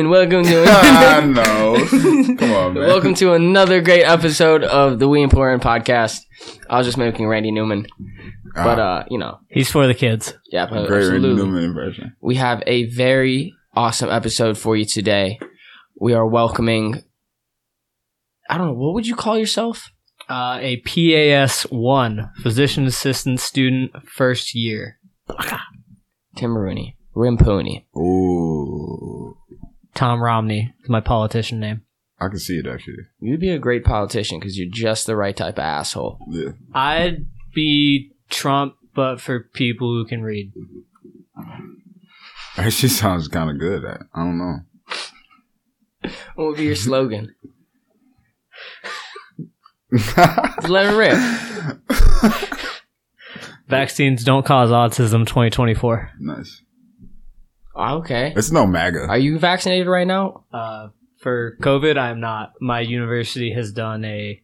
Hello and welcome to I know. Come on, man. welcome to another great episode of the We Important podcast. I was just making Randy Newman, but uh, you know, He's for the kids. yeah, but Great Randy absolutely. Newman impression. We have a very awesome episode for you today. We are welcoming. I don't know what would you call yourself? Uh, a PAS one physician assistant student, first year. Tim Rooney, Rimpooney. Ooh. Tom Romney is my politician name. I can see it actually. You'd be a great politician because you're just the right type of asshole. Yeah. I'd be Trump, but for people who can read. Actually sounds kind of good. I, I don't know. What would be your slogan? Let it rip. Vaccines don't cause autism. 2024. nice. Oh, Okay. It's no MAGA. Are you vaccinated right now? Uh, for COVID, I'm not. My university has done a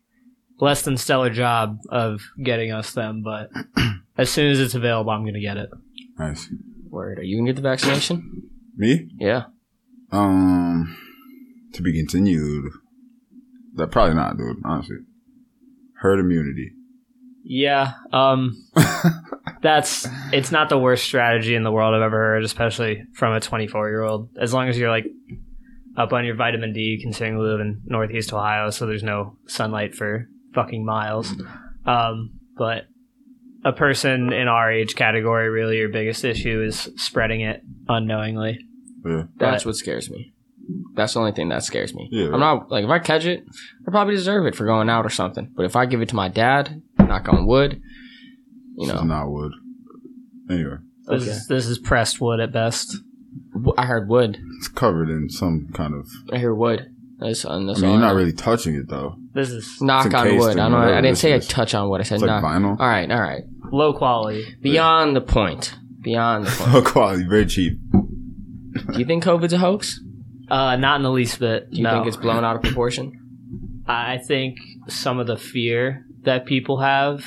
less than stellar job of getting us them, but as soon as it's available, I'm gonna get it. nice. Word. Are you gonna get the vaccination? Me? Yeah. Um, to be continued. That probably not, dude. Honestly, herd immunity. Yeah, um, that's it's not the worst strategy in the world I've ever heard, especially from a 24 year old. As long as you're like up on your vitamin D, considering we live in Northeast Ohio, so there's no sunlight for fucking miles. Um, but a person in our age category, really, your biggest issue is spreading it unknowingly. Yeah. That's what scares me. That's the only thing that scares me. Yeah. I'm not like if I catch it, I probably deserve it for going out or something. But if I give it to my dad, knock on wood, you This is know, not wood. Anyway, This, Okay. is, this is pressed wood at best. I heard wood. it's covered in some kind of. I hear wood. That's, and I that's mean, you're not really touching it though. This is knock on wood. in I don't. I didn't say a is. touch on wood. I said It's like knock. vinyl. All right. All right. low quality. Beyond the point. Beyond the point. Low quality, very cheap. Do you think COVID's a hoax? Uh, not in the least bit. Do you no. think it's blown out of proportion? I think some of the fear that people have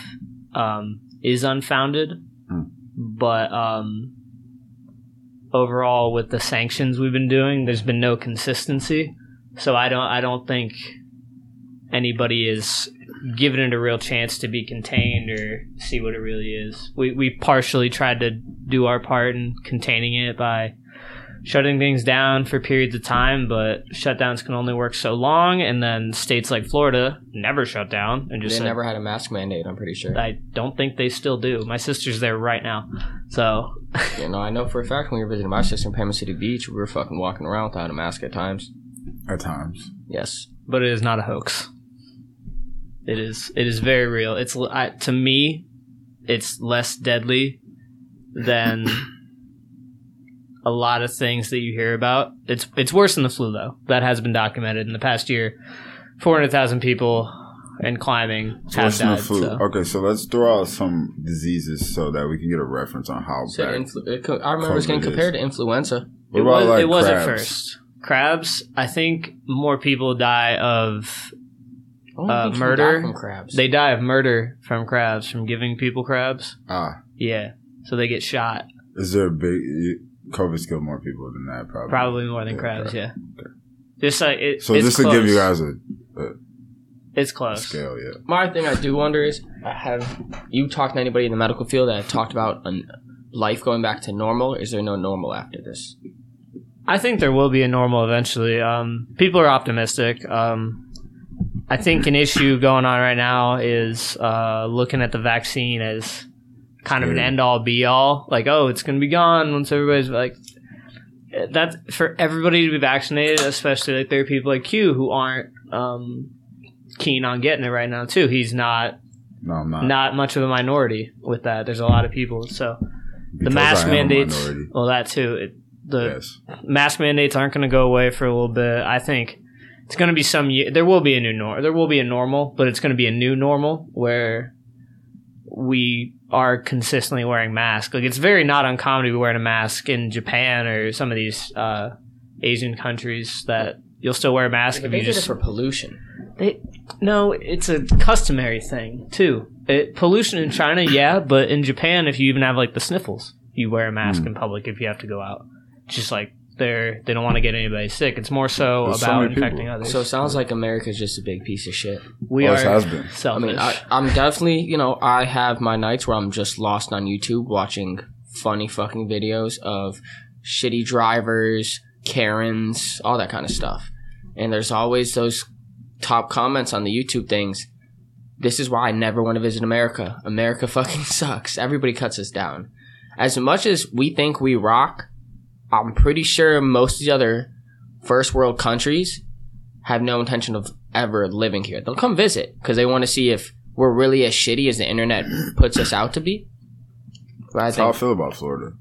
um, is unfounded, Hmm. but um, overall, with the sanctions we've been doing, there's been no consistency. So I don't, I don't think anybody is giving it a real chance to be contained or see what it really is. We we partially tried to do our part in containing it by shutting things down for periods of time, but shutdowns can only work so long. And then states like Florida never shut down and just They said, never had a mask mandate. I'm pretty sure. I don't think they still do. My sister's there right now, so You know, I know for a fact when we were visiting my sister in Panama City Beach, we were fucking walking around without a mask at times. At times. Yes. but it is not a hoax. It is. It is very real. It's I, to me, it's less deadly than a lot of things that you hear about. It's it's worse than the flu though. That has been documented in the past year. Four hundred thousand people and climbing So have what's the died. flu? So. Okay, so let's throw out some diseases so that we can get a reference on how So bad. influ- it co- I remember it was getting COVID compared is. to influenza. What It about was, like it was at crabs? first. Crabs, I think more people die of Uh, murder? die from crabs. they die of murder from crabs from giving people crabs. Ah, Yeah, so they get shot. is there a big? You- COVID's killed more people than that, probably. Probably more than Yeah, crabs. crab. Yeah. Just like it. So it's just to give you guys a, it's close. scale, yeah. My thing I do wonder is, uh, have you talked to anybody in the medical field that have talked about an life going back to normal? Is there no normal after this? I think there will be a normal eventually. Um, people are optimistic. Um, I think an issue going on right now is uh, looking at the vaccine as kind of an end all be all. Like, oh, it's going to be gone once everybody's like. That's for everybody to be vaccinated, especially like there are people like you who aren't um, keen on getting it right now too. He's not No, not. not much of a minority with that. There's a lot of people. So the mask I am a mandates, well, that too. It, the yes. mask mandates aren't going to go away for a little bit. I think it's going to be some. ye- There will be a new norm. There will be a normal, but it's going to be a new normal where we are consistently wearing masks. Like it's very not uncommon to be wearing a mask in Japan or some of these uh, Asian countries that you'll still wear a mask But if they you did it just for pollution. they, no, it's a customary thing too. It, pollution in China, yeah, but in Japan, if you even have like the sniffles, you wear a mask Hmm. in public if you have to go out. It's just like they're they don't want to get anybody sick. It's more so There's so about people. infecting others. So it sounds like America's just a big piece of shit. we Oh, are it has been. I mean, I, I'm definitely, you know, I have my nights where I'm just lost on YouTube watching funny fucking videos of shitty drivers, Karens, all that kind of stuff. And there's always those top comments on the YouTube things. This is why I never want to visit America. America fucking sucks. Everybody cuts us down. As much as we think we rock, I'm pretty sure most of the other first world countries have no intention of ever living here. They'll come visit because they want to see if we're really as shitty as the internet puts us out to be. But I That's how I feel about Florida.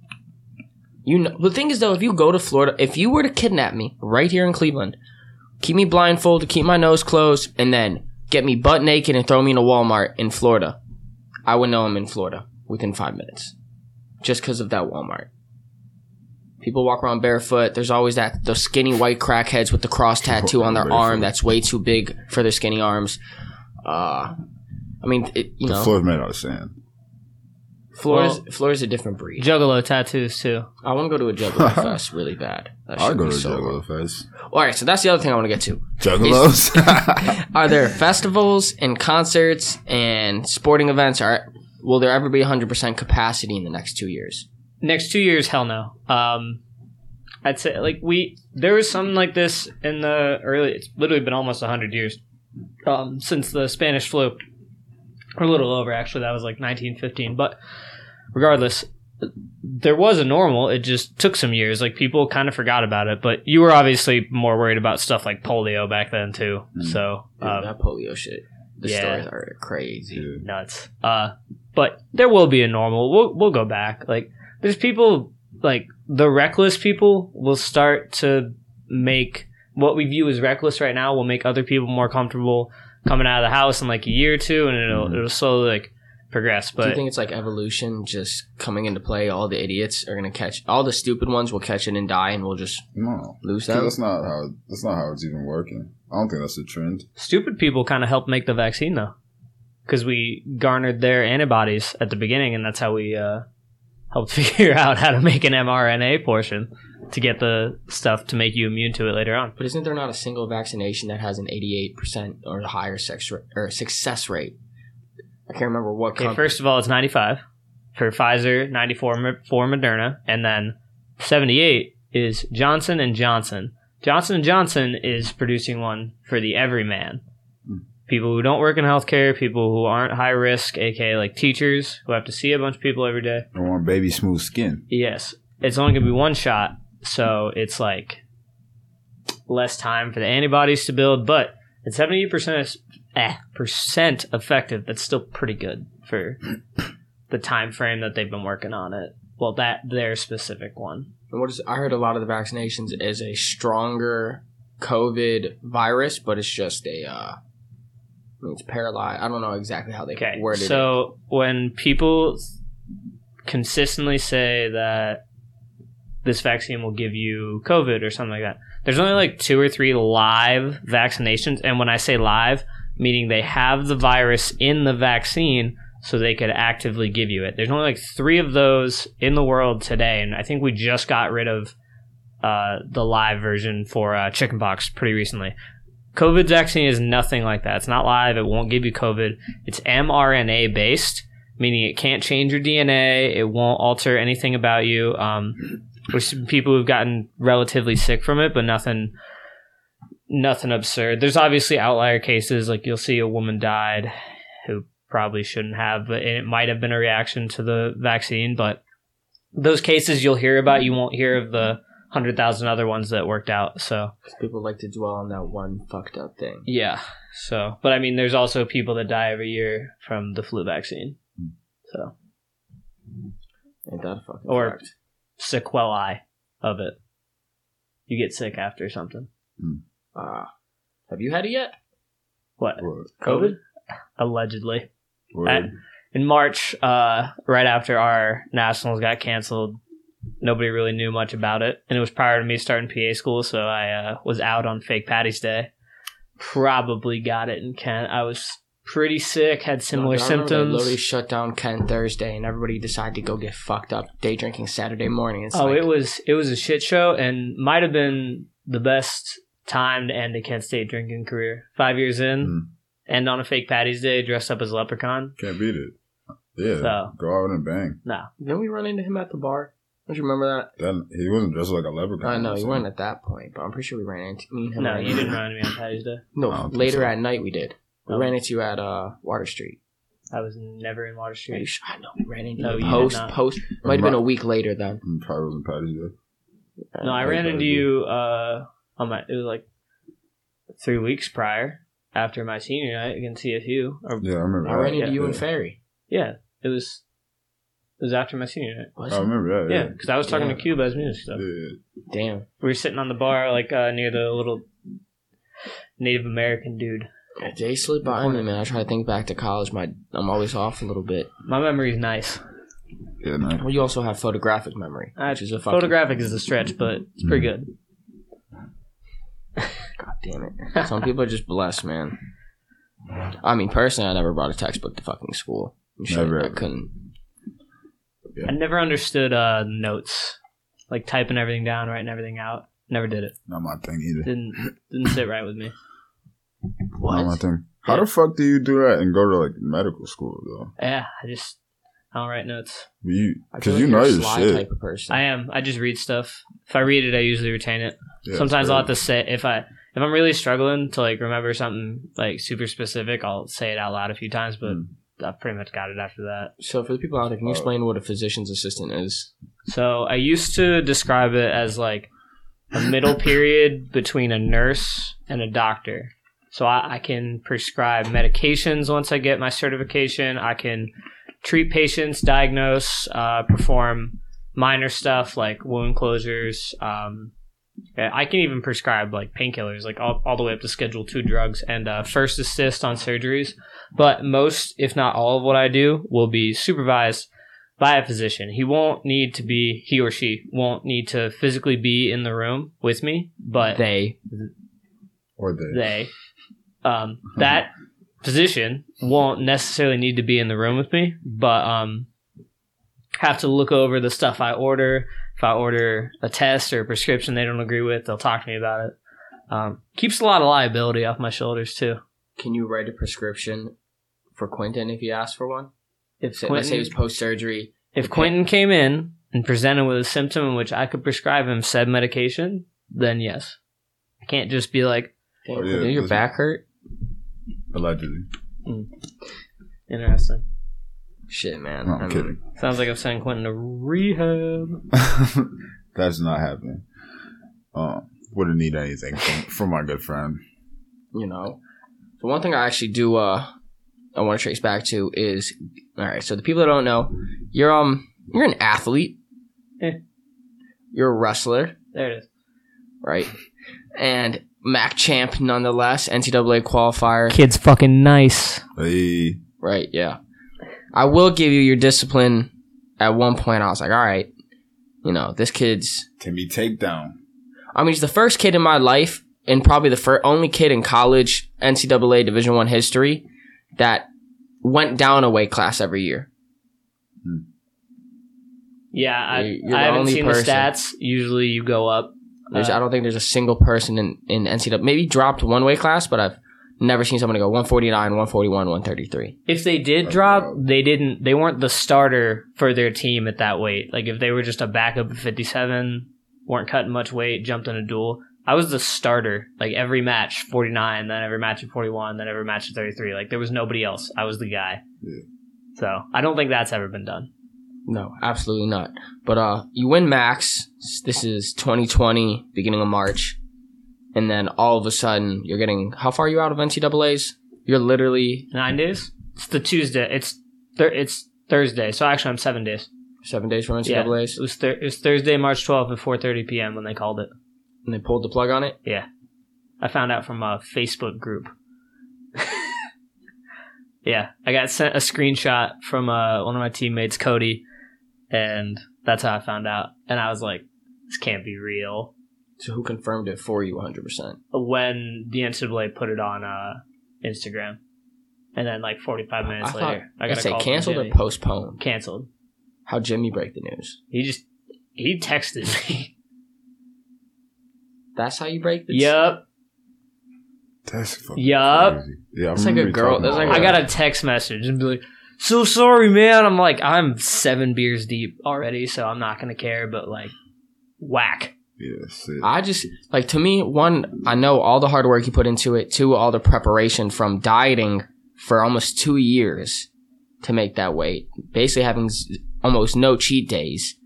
you know the thing is though, if you go to Florida, if you were to kidnap me right here in Cleveland, keep me blindfolded, keep my nose closed, and then get me butt naked and throw me in a Walmart in Florida, I would know I'm in Florida within five minutes, just because of that Walmart. People walk around barefoot. There's always that those skinny white crackheads with the cross tattoo on their Barefoot. arm that's way too big for their skinny arms. Uh, I mean, it, you The know, floor's made out of sand. Floor's Well- Florida's a different breed. Juggalo tattoos too. I want to go to a Juggalo Fest really bad. That I'll go to so Juggalo Fest. All right, so that's the other thing I want to get to. Juggalos? Are there festivals and concerts and sporting events? Are will there ever be 100% capacity in the next two years? Next two years, hell no. Um, I'd say like we there was something like this in the early. It's literally been almost hundred years um, since the Spanish flu, or a little over actually. That was like 1915. But regardless, there was a normal. It just took some years. Like people kind of forgot about it. But you were obviously more worried about stuff like polio back then too. Mm. So Dude, um, that polio shit. The yeah. stories are crazy. Nuts. Uh, but there will be a normal. We'll we'll go back. Like there's people like the reckless people will start to make what we view as reckless right now will make other people more comfortable coming out of the house in like a year or two, and it'll Mhm. it'll slowly like progress. But do you think it's like evolution just coming into play? All the idiots are gonna catch. All the stupid ones will catch it and die, and we'll just no. lose 'Cause them. That's not how. That's not how it's even working. I don't think that's a trend. stupid people kind of helped make the vaccine though, because we garnered their antibodies at the beginning, and that's how we uh, helped figure out how to make an mRNA portion to get the stuff to make you immune to it later on. But isn't there not a single vaccination that has an 88% or higher sex ra- or success rate? I can't remember what. Okay, first of all, it's 95 for Pfizer, 94 for Moderna, and then 78 is Johnson and Johnson. Johnson and Johnson is producing one for the everyman. People who don't work in healthcare, people who aren't high risk, aka like teachers who have to see a bunch of people every day. I want baby smooth skin. Yes, it's only gonna be one shot, so it's like less time for the antibodies to build, but at seventy percent eh, percent effective. That's still pretty good for the time frame that they've been working on it. Well, that their specific one. And what is I heard a lot of the vaccinations is a stronger COVID virus, but it's just a uh I mean, it's paralyzed. I don't know exactly how they Okay, worded it. so when people consistently say that this vaccine will give you COVID or something like that, there's only like two or three live vaccinations, and when I say live, meaning they have the virus in the vaccine so they could actively give you it. There's only like three of those in the world today, and I think we just got rid of uh, the live version for uh, chickenpox pretty recently. COVID vaccine is nothing like that. It's not live. It won't give you COVID. It's mRNA based, meaning it can't change your DNA. It won't alter anything about you. Um, there's people who've gotten relatively sick from it, but nothing, nothing absurd. There's obviously outlier cases, like you'll see a woman died who probably shouldn't have, but it might have been a reaction to the vaccine. But those cases you'll hear about, you won't hear of the hundred thousand other ones that worked out. So People like to dwell on that one fucked up thing. yeah. So, but I mean, there's also people that die every year from the flu vaccine. So Ain't that a fucking Or- fact? sequelae of it. You get sick after something. Uh, have you had it yet? What? Word. COVID? Allegedly. Word. In March, uh, right after our nationals got canceled, nobody really knew much about it, and it was prior to me starting PA school, so I uh, was out on fake Patty's Day. Probably got it in Kent. I was pretty sick, had similar I remember they symptoms. Literally shut down Kent Thursday, and everybody decided to go get fucked up day drinking Saturday morning. It's oh, like, it was it was a shit show, and might have been the best time to end a Kent State drinking career. Five years in, Mm. end on a fake Patty's Day, dressed up as Leprechaun. Can't beat it. Yeah. So- Go out and bang. No, Didn't we run into him at the bar? Don't you remember that? Then he wasn't dressed like a leprechaun. I know you so- weren't at that point, but I'm pretty sure we ran into me and him. no, ran you into- didn't run into me on Patty's Day. I No, don't think later so. at night we did. We Oh. ran into you at uh, Water Street. I was never in Water Are you Street. sure? I know we ran into No, you you did post not. post. Might have been a week later then. Mm, Probably wasn't Patty's Day. No, I Like ran into you uh on my it was like three weeks prior after my senior night against CFU. Or, Yeah, I remember I that. ran into Yeah. you and Yeah. Ferry. yeah, it was it was after my senior night. Was I it? remember that. Yeah, Yeah. because I was talking Yeah. to Cuba as music stuff. Yeah. Damn. We were sitting on the bar like uh, near the little Native American dude. Yeah, Jay slid by me, man. I try to think back to college. My I'm always off a little bit. My memory's nice. Yeah, no. Well, you also have photographic memory, Uh, which is a fucking, Photographic is a stretch, but it's pretty good. God damn it. Some people are just blessed, man. I mean, personally, I never brought a textbook to fucking school. I'm sure Never I ever. couldn't. I never understood uh, notes, like typing everything down, writing everything out. Never did it. Not my thing either. Didn't didn't sit right with me. Not my thing. How Yeah. the fuck do you do that and go to like medical school though? Yeah, I just I don't write notes. You because like you you're know a your shit. type of person. I am. I just read stuff. If I read it, I usually retain it. Yeah, Sometimes I'll have to say if I if I'm really struggling to like remember something like super specific, I'll say it out loud a few times. But Mm. I've pretty much got it after that. so for the people out there, can you Uh, explain what a physician's assistant is? So I used to describe it as like a middle period between a nurse and a doctor. So I, I can prescribe medications once I get my certification. I can treat patients, diagnose, uh, perform minor stuff like wound closures. Um, I can even prescribe like painkillers, like all, all the way up to Schedule Two drugs and uh, first assist on surgeries. But most, if not all, of what I do will be supervised by a physician. He won't need to be, he or she won't need to physically be in the room with me, but They. or they. they, um, that physician won't necessarily need to be in the room with me, but um, have to look over the stuff I order. If I order a test or a prescription they don't agree with, they'll talk to me about it. Um, keeps a lot of liability off my shoulders too. Can you write a prescription for Quentin if he asks for one? If Say, let's say he was post surgery. if Quentin came in and presented with a symptom in which I could prescribe him said medication, then yes. I can't just be like, Oh, yeah, your listen. back hurt? Allegedly. interesting. Shit, man. No, I I'm mean, kidding. Sounds like I'm sending Quentin to rehab. That's not happening. Um, wouldn't need anything from, from my good friend. You know. So one thing I actually do uh I want to trace back to is all right, so the people that don't know, you're um you're an athlete. Eh. You're a wrestler, There it is. right? And MAC champ nonetheless, NCAA qualifier. Kid's fucking nice. Hey, Right, yeah. I will give you your discipline. At one point, I was like, all right, you know, this kid's. can be takedown. I mean, he's the first kid in my life, and probably the first only kid in college NCAA Division One history that went down a weight class every year. Yeah, I, You're- you're the I haven't only seen person. the stats. Usually you go up. There's, Uh, I don't think there's a single person in in NCAA maybe dropped one weight class, but I've never seen someone go 149, 141, 133. If they did drop, they didn't. They weren't the starter for their team at that weight. Like if they were just a backup at 57, weren't cutting much weight, jumped in a duel. I was the starter. Like every match, 49, then every match at 41, then every match at 33. Like there was nobody else. I was the guy. Yeah. So I don't think that's ever been done. No, absolutely not. But uh, you win MACs. This is 2020, beginning of March, and then all of a sudden you're getting how far are you out of NCAA's? You're literally Nine days. It's the Tuesday. It's thir- it's Thursday. So actually, I'm seven days. seven days from Yeah. NCAA's, It was thir- it was Thursday, March 12th at 4:30 p.m. when they called it. And they pulled the plug on it. Yeah. I found out from a Facebook group. yeah, I got sent a screenshot from uh, one of my teammates, Cody, and that's how I found out. And I was like, this can't be real. So who confirmed it for you 100? percent When the NCAA put it on uh, Instagram. and then like 45 minutes I thought later, I I got a say call canceled or postponed. canceled. How Jimmy break the news? He just he texted me. That's how you break the Yep. That's fucking Yup. crazy. Yeah, I It's like remember a you girl- talking that's about like I that. got a text message and be like, "So sorry, man." I'm like, I'm seven beers deep already, so I'm not gonna care. But like, whack. Yeah, shit. I just like to me one I know all the hard work you put into it, two all the preparation from dieting for almost 2 years to make that weight, basically having z- almost no cheat days.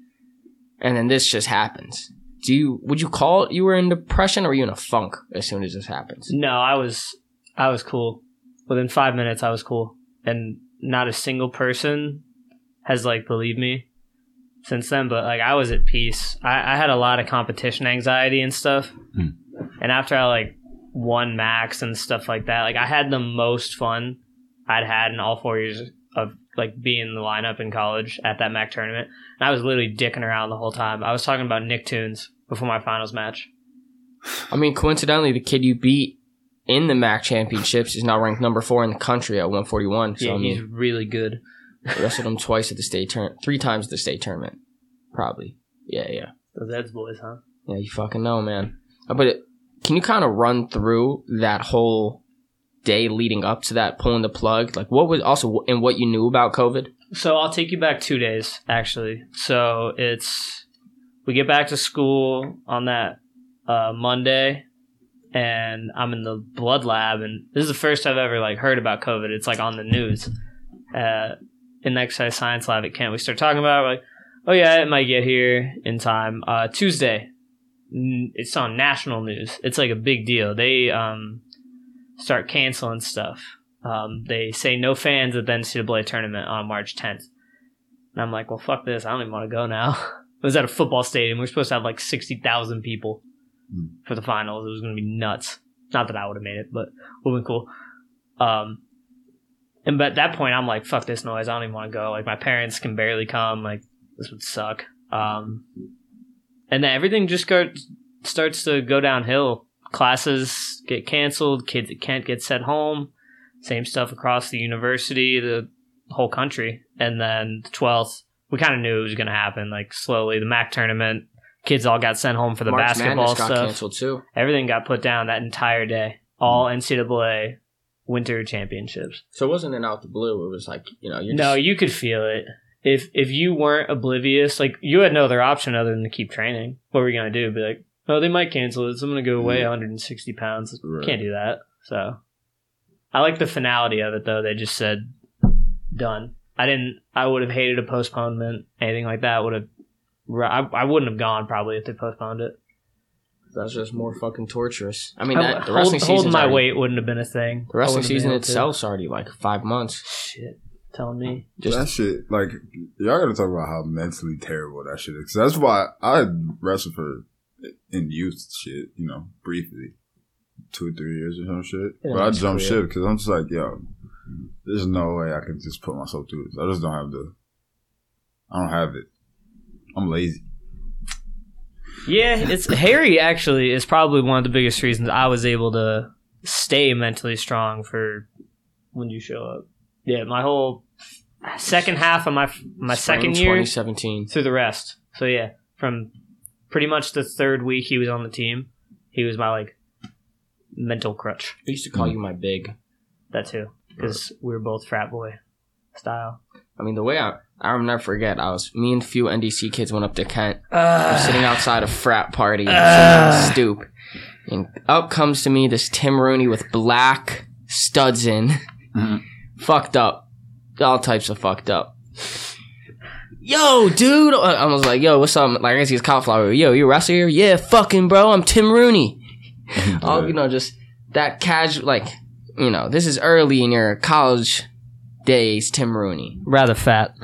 And then this just happens. Do you would you call it you were in depression or were you in a funk as soon as this happens? No, I was I was cool. Within five minutes, I was cool, and not a single person has like believed me since then. But like, I was at peace. I, I had a lot of competition anxiety and stuff, Hmm. and after I like won MACs and stuff like that, like I had the most fun I'd had in all four years of like being in the lineup in college at that MAC tournament. And I was literally dicking around the whole time. I was talking about Nicktoons before my finals match. I mean, coincidentally, the kid you beat in the MAC championships is now ranked number four in the country at 141. So yeah, I he's mean, really good. wrestled him twice at the state tournament, three times at the state tournament, probably. Yeah, yeah, Those Eds boys, huh? yeah. You fucking know, man. Uh, But it, can you kind of run through that whole day leading up to that pulling the plug? Like, what was also and what you knew about COVID? So I'll take you back two days, actually. So it's we get back to school on that uh, Monday, and I'm in the blood lab, and this is the first I've ever like heard about COVID. It's like on the news. Uh, in the exercise science lab at Kent, we start talking about it, like, oh yeah, it might get here in time. Uh, Tuesday, it's on national news. It's like a big deal. They um, start canceling stuff. Um, they say no fans at the NCAA tournament on March 10th. And I'm like, well, fuck this. I don't even want to go now. it was at a football stadium. We are supposed to have like 60,000 people Hmm. for the finals. It was going to be nuts. Not that I would have made it, but it would have been cool. Um, and but at that point, I'm like, fuck this noise. I don't even want to go. Like, my parents can barely come. Like, this would suck. Um, and then everything just starts to go downhill. Classes get canceled. Kids that can't get sent home. Same stuff across the university, the whole country. And then the 12th, we kind of knew it was going to happen. Like slowly, the MAC tournament, kids all got sent home for the March basketball Madness got stuff. canceled too. Everything got put down that entire day. All mm. NCAA winter championships. So it wasn't an out the blue. It was like you know, you're No, just, you could feel it. If if you weren't oblivious, like you had no other option other than to keep training. What were you gonna do? Be like, oh, they might cancel it, so I'm gonna go away mm. 160 pounds. Right. Can't do that. So, I like the finality of it though. They just said, done. I didn't. I would have hated a postponement. Anything like that would have. I, I wouldn't have gone probably if they postponed it. that's just more fucking torturous. I mean, I- that, the hold- wrestling holding season. my weight wouldn't have been a thing. The wrestling I wouldn't have been season able to. itself's already like five months. Shit, telling me. Just that shit, like, y'all gotta talk about how mentally terrible that shit is. 'Cause that's why I wrestled for in youth shit, you know, briefly, two or three years or some shit. Yeah, but I that's jumped career. ship because I'm just like, yo, there's no way I can just put myself through this. I just don't have the, I don't have it. I'm lazy. Yeah, it's Harry actually is probably one of the biggest reasons I was able to stay mentally strong for when you show up. Yeah, my whole second half of my my spring second year 2017. through the rest. So yeah, from pretty much the third week he was on the team, he was my like mental crutch. I used to call you my big. That too, because we were both frat boy style. I mean, the way I I'll never forget. I was me and a few NDC kids went up to Kent. I'm Uh, sitting outside a frat party, sitting on stoop, and up comes to me this Tim Rooney with black studs in, Mhm. fucked up, all types of fucked up. Yo, dude! I was like, "Yo, what's up?" Like I see his cauliflower. Yo, you a wrestler here? Yeah, fucking bro, I'm Tim Rooney. Oh, you know, just that casual, like, you know, this is early in your college days, Tim Rooney. rather fat.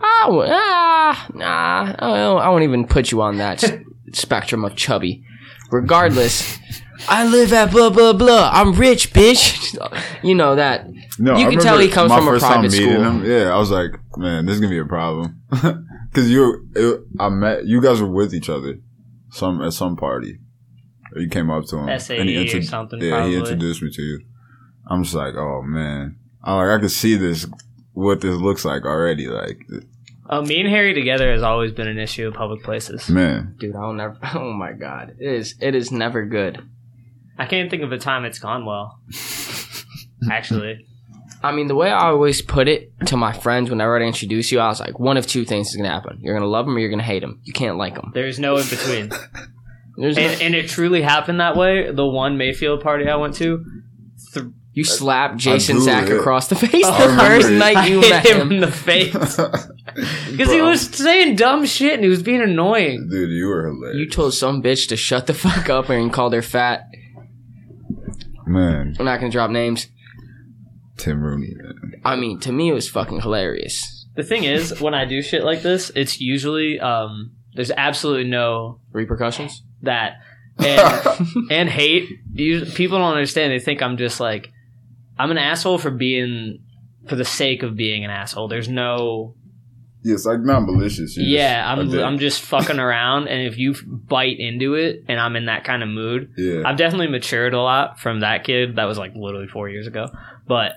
Ah, w- ah, nah, I won't, I won't even put you on that s- spectrum of chubby. Regardless, I live at blah blah blah. I'm rich, bitch. You know that. No, You I can tell he comes my from a first time private meeting school. Him, yeah, I was like, man, this is gonna be a problem because you, it, I met you guys were with each other, some at some party, you came up to him SAE or something, Yeah, probably. he introduced me to you. I'm just like, oh man, I'm like, I can see this, what this looks like already. Like, Oh, me and Harry together has always been an issue in public places. man, Dude, I'll never. Oh my god, it is. It is never good. I can't think of a time it's gone well. Actually, I mean, the way I always put it to my friends whenever I introduce you, I was like, one of two things is gonna happen: you're gonna love them or you're gonna hate them. You can't like them. there's no in between. There's no, and, and it truly happened that way. The one Mayfield party I went to, th- you slapped Jason Zach it. across the face I the first it. night I you hit met him him. in the face because he was saying dumb shit and he was being annoying. dude, you were hilarious. You told some bitch to shut the fuck up and called her fat. man, I'm not gonna drop names. Tim Rooney, man. I mean, to me, it was fucking hilarious. The thing is, when I do shit like this, it's usually um, there's absolutely no Repercussions? that and and hate. You, people don't understand. They think I'm just like I'm an asshole for being for the sake of being an asshole. There's no Yes, like not malicious. you're yeah. just a I'm dick. I'm just fucking around, and if you bite into it, and I'm in that kind of mood, yeah. I've definitely matured a lot from that kid. That was like literally four years ago, but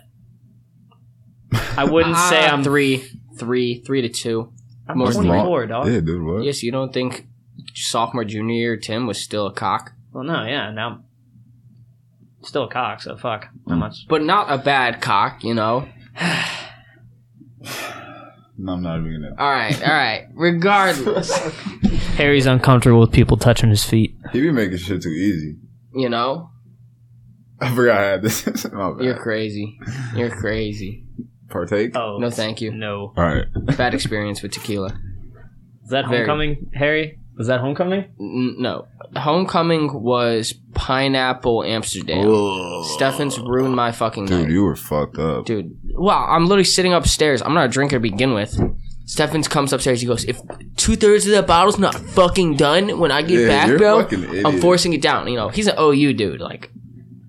I wouldn't say Ah, I'm three, three, three to two. I'm most 24, dog. Yeah, dude, what? Yes, you don't think sophomore, junior year Tim was still a cock, Well, no, yeah, now still a cock, so fuck. Not Mm. much. but not a bad cock, you know. No, I'm not even gonna. All right, all right. Regardless, Harry's uncomfortable with people touching his feet. He be making shit too easy. you know, I forgot I had this. My bad. you're crazy. You're crazy. Partake. Oh No, thank you. No, All right. Bad experience with tequila. is that Very. homecoming, Harry? Was that homecoming? N- no, homecoming was pineapple Amsterdam. Stefan's ruined my fucking Dude, night. you were fucked up. dude. Well, I'm literally sitting upstairs. I'm not a drinker to begin with. Stephens comes upstairs. He goes, "If two thirds of that bottle's not fucking done when I get Yeah, back, you're a bro, fucking idiot. I'm forcing it down." You know, he's an OU dude. Like,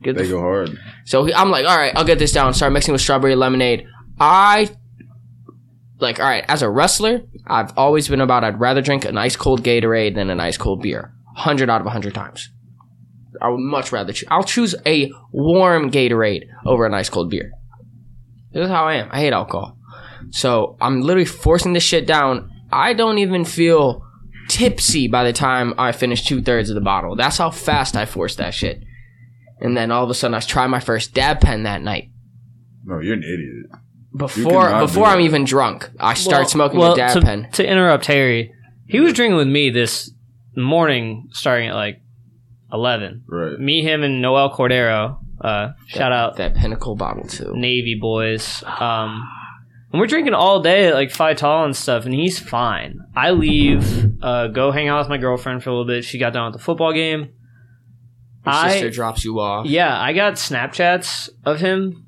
get the They go hard. so he, I'm like, all right, I'll get this down. Start mixing with strawberry lemonade. I like, all right, as a wrestler, I've always been about I'd rather drink an ice cold Gatorade than an ice cold beer. Hundred out of hundred times. I would much rather choose. I'll choose a warm Gatorade over an ice cold beer. This is how I am. I hate alcohol. So I'm literally forcing this shit down. I don't even feel tipsy by the time I finish two thirds of the bottle. That's how fast I force that shit. And then all of a sudden, I try my first dab pen that night. No, you're an idiot. Before before I'm even drunk, I start Well- smoking well, a dab to, pen. To interrupt Harry, he was drinking with me this morning, starting at like eleven. Right. Me, him, and Noel Cordero. Uh, shout out that pinnacle bottle too. Navy boys. Um, and we're drinking all day at like Phi Tall and stuff, and he's fine. I leave, uh, go hang out with my girlfriend for a little bit. She got done with the football game. Your I sister drops you off. yeah, I got Snapchats of him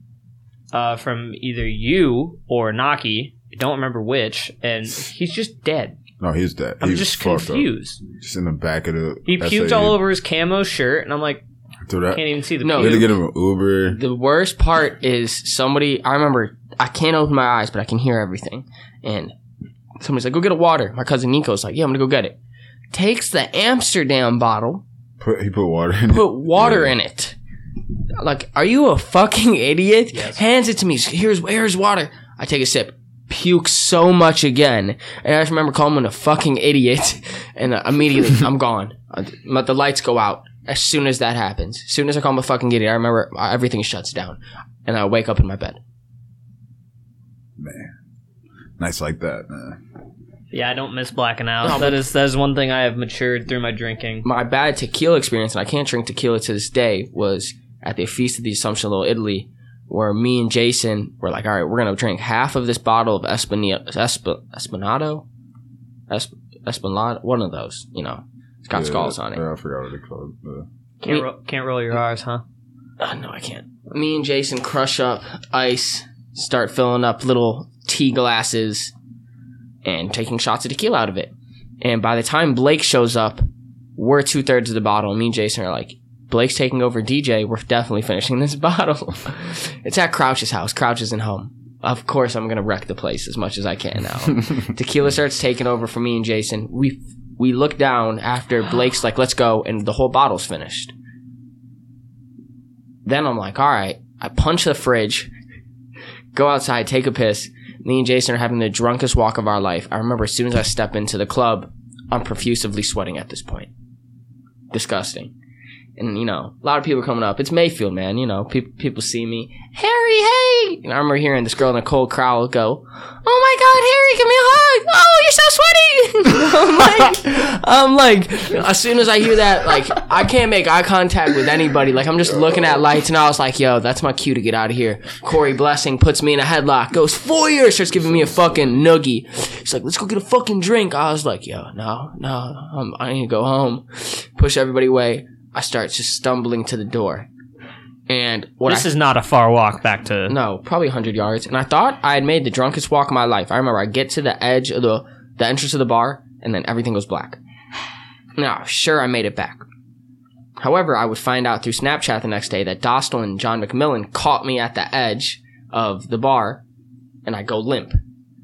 uh, from either you or Naki. I don't remember which, and he's just dead. No, he's dead. I'm He's just confused. Up. Just in the back of the. He puked all over his camo shirt, and I'm like, Through that. can't even see the No, We had to get him an Uber. The worst part is somebody. I remember I can't open my eyes, but I can hear everything. And somebody's like, "Go get a water." My cousin Nico's like, "Yeah, I'm gonna go get it." Takes the Amsterdam bottle, Put he put water in. put it. water Yeah. in it. Like, are you a fucking idiot? Yes. Hands it to me. Here's here's water. I take a sip. Puke so much again, and I just remember calling him a fucking idiot, and uh, immediately I'm gone. Uh, But the lights go out as soon as that happens. As soon as I call him a fucking idiot, I remember uh, everything shuts down, and I wake up in my bed. Man, nice like that, man. Yeah, I don't miss blacking out. No, that but- is that is one thing I have matured through my drinking. My bad tequila experience, and I can't drink tequila to this day, was at the Feast of the Assumption of Little Italy, where me and Jason were like, all right, we're going to drink half of this bottle of Espana- Esp- Esplanado? Esp- Esplanado? One of those, you know. It's got Yeah, skulls on it. Yeah, I forgot what they called. it. Uh, Can't ro- can't roll your R's, huh? Uh, no, I can't. Me and Jason crush up ice, start filling up little tea glasses, and taking shots of tequila out of it. And by the time Blake shows up, we're two thirds of the bottle. Me and Jason are like, Blake's taking over DJ. We're definitely finishing this bottle. it's at Crouch's house. Crouch isn't home. Of course, I'm gonna wreck the place as much as I can now. Tequila starts taking over for me and Jason. We we look down after Blake's like, "Let's go," and the whole bottle's finished. Then I'm like, all right. I punch the fridge, go outside, take a piss. Me and Jason are having the drunkest walk of our life. I remember as soon as I step into the club, I'm profusively sweating at this point. Disgusting. And you know, a lot of people are coming up. It's Mayfield, man. You know, people people see me. Harry, hey! And I remember hearing this girl in a cold crowd go, "Oh my God, Harry, give me a hug! Oh, you're so sweaty!" I'm like, I'm like, as soon as I hear that, like, I can't make eye contact with anybody. Like, I'm just looking at lights, and I was like, "Yo, that's my cue to get out of here." Corey Blessing puts me in a headlock, goes four years, starts giving me a fucking noogie. He's like, "Let's go get a fucking drink." I was like, "Yo, no, no, I'm, I need to go home." Push everybody away. I start just stumbling to the door. And what this I, is not a far walk back to. no, probably 100 yards. And I thought I had made the drunkest walk of my life. I remember I get to the edge of the, the entrance of the bar, and then everything goes black. Now, sure, I made it back. However, I would find out through Snapchat the next day that Dostal and John McMillan caught me at the edge of the bar, and I go limp.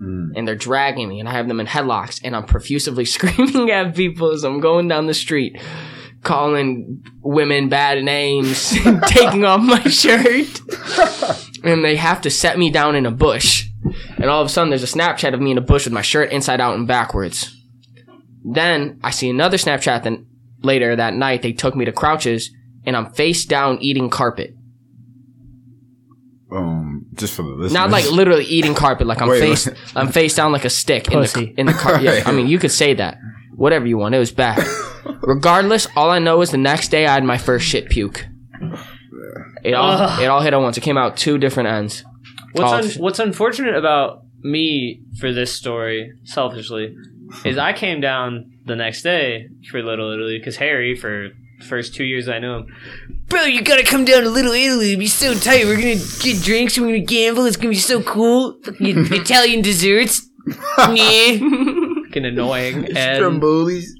Mm. And they're dragging me, and I have them in headlocks, and I'm profusively screaming at people as I'm going down the street, calling women bad names, taking off my shirt. and they have to set me down in a bush. And all of a sudden, there's a Snapchat of me in a bush with my shirt inside out and backwards. Then I see another Snapchat. Then later that night, they took me to Crouches, and I'm face down eating carpet. Um, just for the listeners. Not like literally eating carpet. Like I'm Wait, face, wait. I'm face down like a stick in the in the car. Yeah, I mean, you could say that. Whatever you want. It was bad. Regardless, all I know is the next day I had my first shit puke. It all Ugh. it all hit at once. It came out two different ends. What's un- what's unfortunate about me for this story, selfishly, is I came down the next day for Little Italy because Harry, for the first two years I knew him, bro, you gotta come down to Little Italy. It'll be so tight. We're gonna get drinks. We're gonna gamble. It's gonna be so cool. Fucking Italian desserts. yeah. Fucking annoying. And Stromboli's.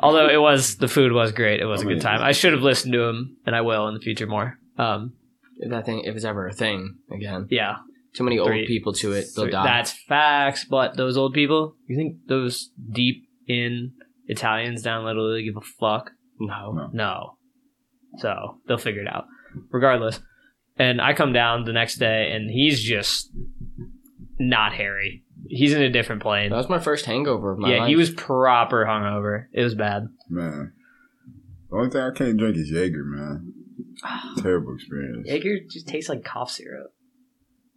Although it was the food was great, it was I a mean- good time. I should have listened to him, and I will in the future more. Um, If that thing, if it's ever a thing again, yeah, too many old Three- people to it, they'll Three- die. That's facts. But those old people, you think those deep in Italians down Little Italy give a fuck? no. No. No. So they'll figure it out. Regardless. And I come down the next day and he's just not Harry. He's in a different plane. That was my first hangover of my yeah, life. he was proper hungover. It was bad. Man. The only thing I can't drink is Jaeger, man. Terrible experience. Jaeger just tastes like cough syrup.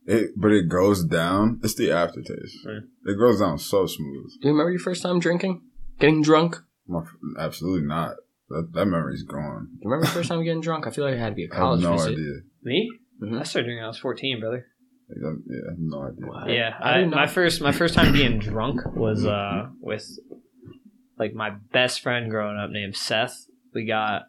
It, but it goes down. It's the aftertaste. Right. It goes down so smooth. Do you remember your first time drinking? Getting drunk? My, absolutely not. That, that memory's gone. Do you remember your first time getting drunk? I feel like it had to be a I have college no visit. idea. Me? Mhm. I started drinking when I was 14, brother. Like, I'm- yeah, I have no idea. What? Yeah, I I, my first my first time being drunk was uh with like my best friend growing up named Seth. We got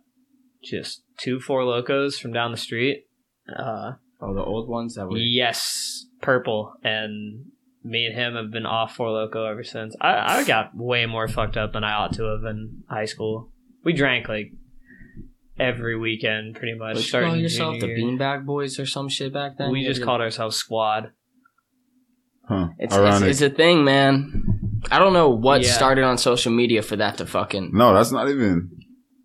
just two Four Lokos from down the street. Uh, Oh, the old ones that were. yes, purple, and me and him have been off Four Loko ever since. I I got way more fucked up than I ought to have in high school. We drank like every weekend, pretty much. What you starting call yourself? The year. Beanbag Boys or some shit back then? We just guys- called ourselves Squad. Huh. It's, it's, it's a thing, man. I don't know what Yeah. started on social media for that to fucking. no, that's not even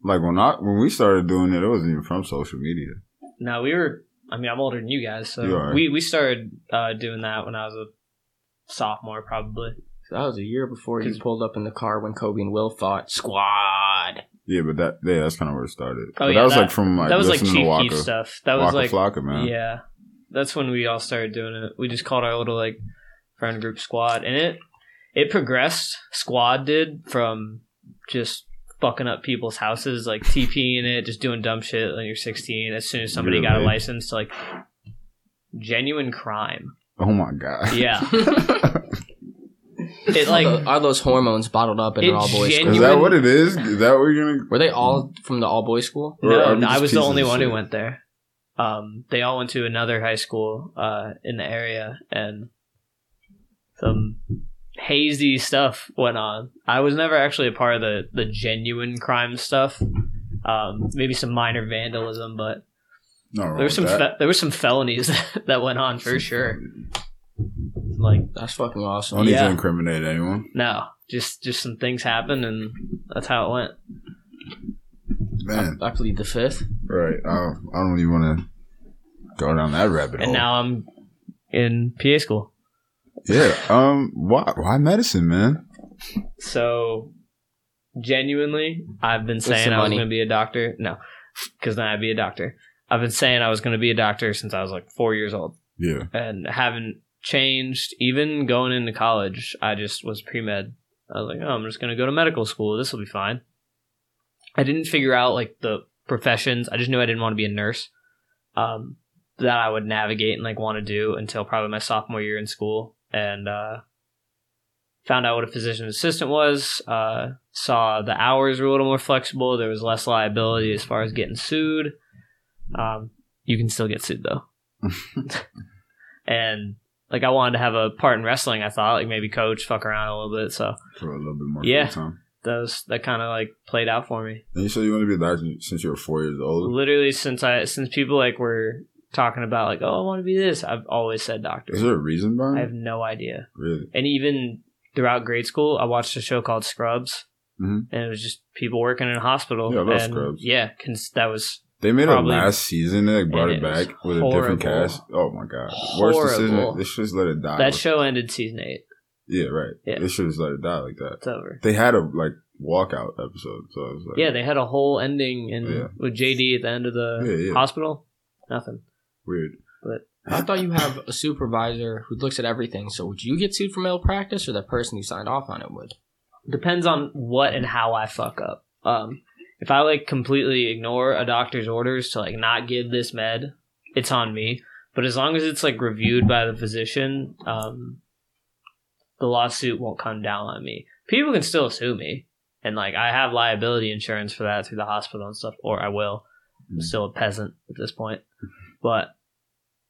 like when I when we started doing it. It wasn't even from social media. No, we were. I mean, I'm older than you guys, so You we we started uh, doing that when I was a sophomore, probably. That was a year before you 'Cause- pulled up in the car when Kobe and Will fought. Squad. Yeah, but that yeah, that's kind of where it started. Oh, but yeah, that was that- like from like that was like listening Chief Waka, Keef stuff. That was Waka like, Flocka, man. yeah, that's when we all started doing it. We just called our little like friend group Squad, and it it progressed. Squad did from just fucking up people's houses, like TPing it, just doing dumb shit when you're 16. As soon as somebody got a license, to like genuine crime. Oh my god. Yeah, it like are, are those hormones bottled up in an all boys Is school? genuine- that what it is? Is that what you're gonna? Were they all from the all boys school? Or No, are we no, I was the pieces only of one who shit? went there. Um, they all went to another high school uh, in the area, and some hazy stuff went on. I was never actually a part of the the genuine crime stuff. Um, maybe some minor vandalism, but No, there were some fe- there were some felonies that went on for sure. Like That's fucking awesome. I Don't need Yeah. to incriminate anyone. no, just just some things happened, and that's how it went. Man, I plead the fifth. right. I, I don't even want to go down that rabbit hole. And now I'm in PA school. Yeah. Um. Why? Why medicine, man? So, genuinely, I've been saying the I was money? going to be a doctor. No, because then I'd be a doctor. I've been saying I was going to be a doctor since I was like four years old, Yeah. and haven't changed. Even going into college, I just was pre med. I was like, oh, I'm just going to go to medical school. This will be fine. I didn't figure out like the professions. I just knew I didn't want to be a nurse. Um, that I would navigate and like want to do until probably my sophomore year in school, and uh, found out what a physician assistant was. Uh, saw the hours were a little more flexible. There was less liability as far as getting sued. Um, you can still get sued though. and like I wanted to have a part in wrestling. I thought like maybe coach, fuck around a little bit. So For a little bit more Yeah. time. that was that kind of like played out for me. And you said you want to be a doctor since you were four years old. Literally since I since people like were talking about like oh I want to be this, I've always said doctor. Is there a reason I have no idea. Really? And even throughout grade school, I watched a show called Scrubs, Mhm. and it was just people working in a hospital. Yeah, I love and Scrubs. Yeah, cons- that was They made Probably. it last season. They like brought And it it back with a different cast. Oh my god! Worst decision. Horrible. They should just let it die. that show ended season eight. yeah, right. Yeah. They should just let it die like that. It's over. They had a like walkout episode, so it was like Yeah, they had a whole ending in Yeah. with JD at the end of the Yeah, yeah. hospital. Nothing. weird. But I thought you have a supervisor who looks at everything. So would you get sued for malpractice, or the person who signed off on it would? Depends on what and how I fuck up. Um, if I like completely ignore a doctor's orders to like not give this med, it's on me. But as long as it's like reviewed by the physician, um, the lawsuit won't come down on me. People can still sue me, and like I have liability insurance for that through the hospital and stuff, or I will. I'm Mm. still a peasant at this point, but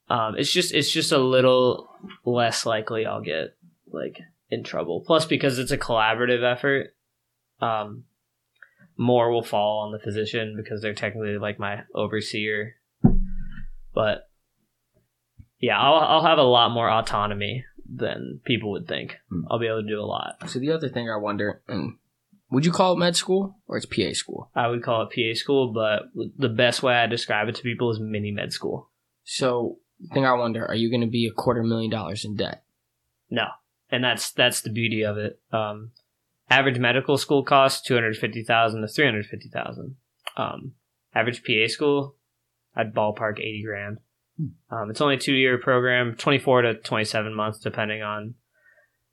um, it's just it's just a little less likely I'll get like in trouble. Plus, because it's a collaborative effort, um, more will fall on the physician because they're technically like my overseer. But yeah, I'll I'll have a lot more autonomy than people would think. Hmm. I'll be able to do a lot. So the other thing I wonder, would you call it med school or it's PA school? I would call it PA school, but the best way I describe it to people is mini med school. So the thing I wonder, are you going to be a quarter million dollars in debt? No, and that's that's the beauty of it. Um, average medical school costs two hundred fifty thousand to three hundred fifty thousand. Um, average PA school, I'd ballpark eighty grand. Um, it's only a two year program, twenty four to twenty seven months, depending on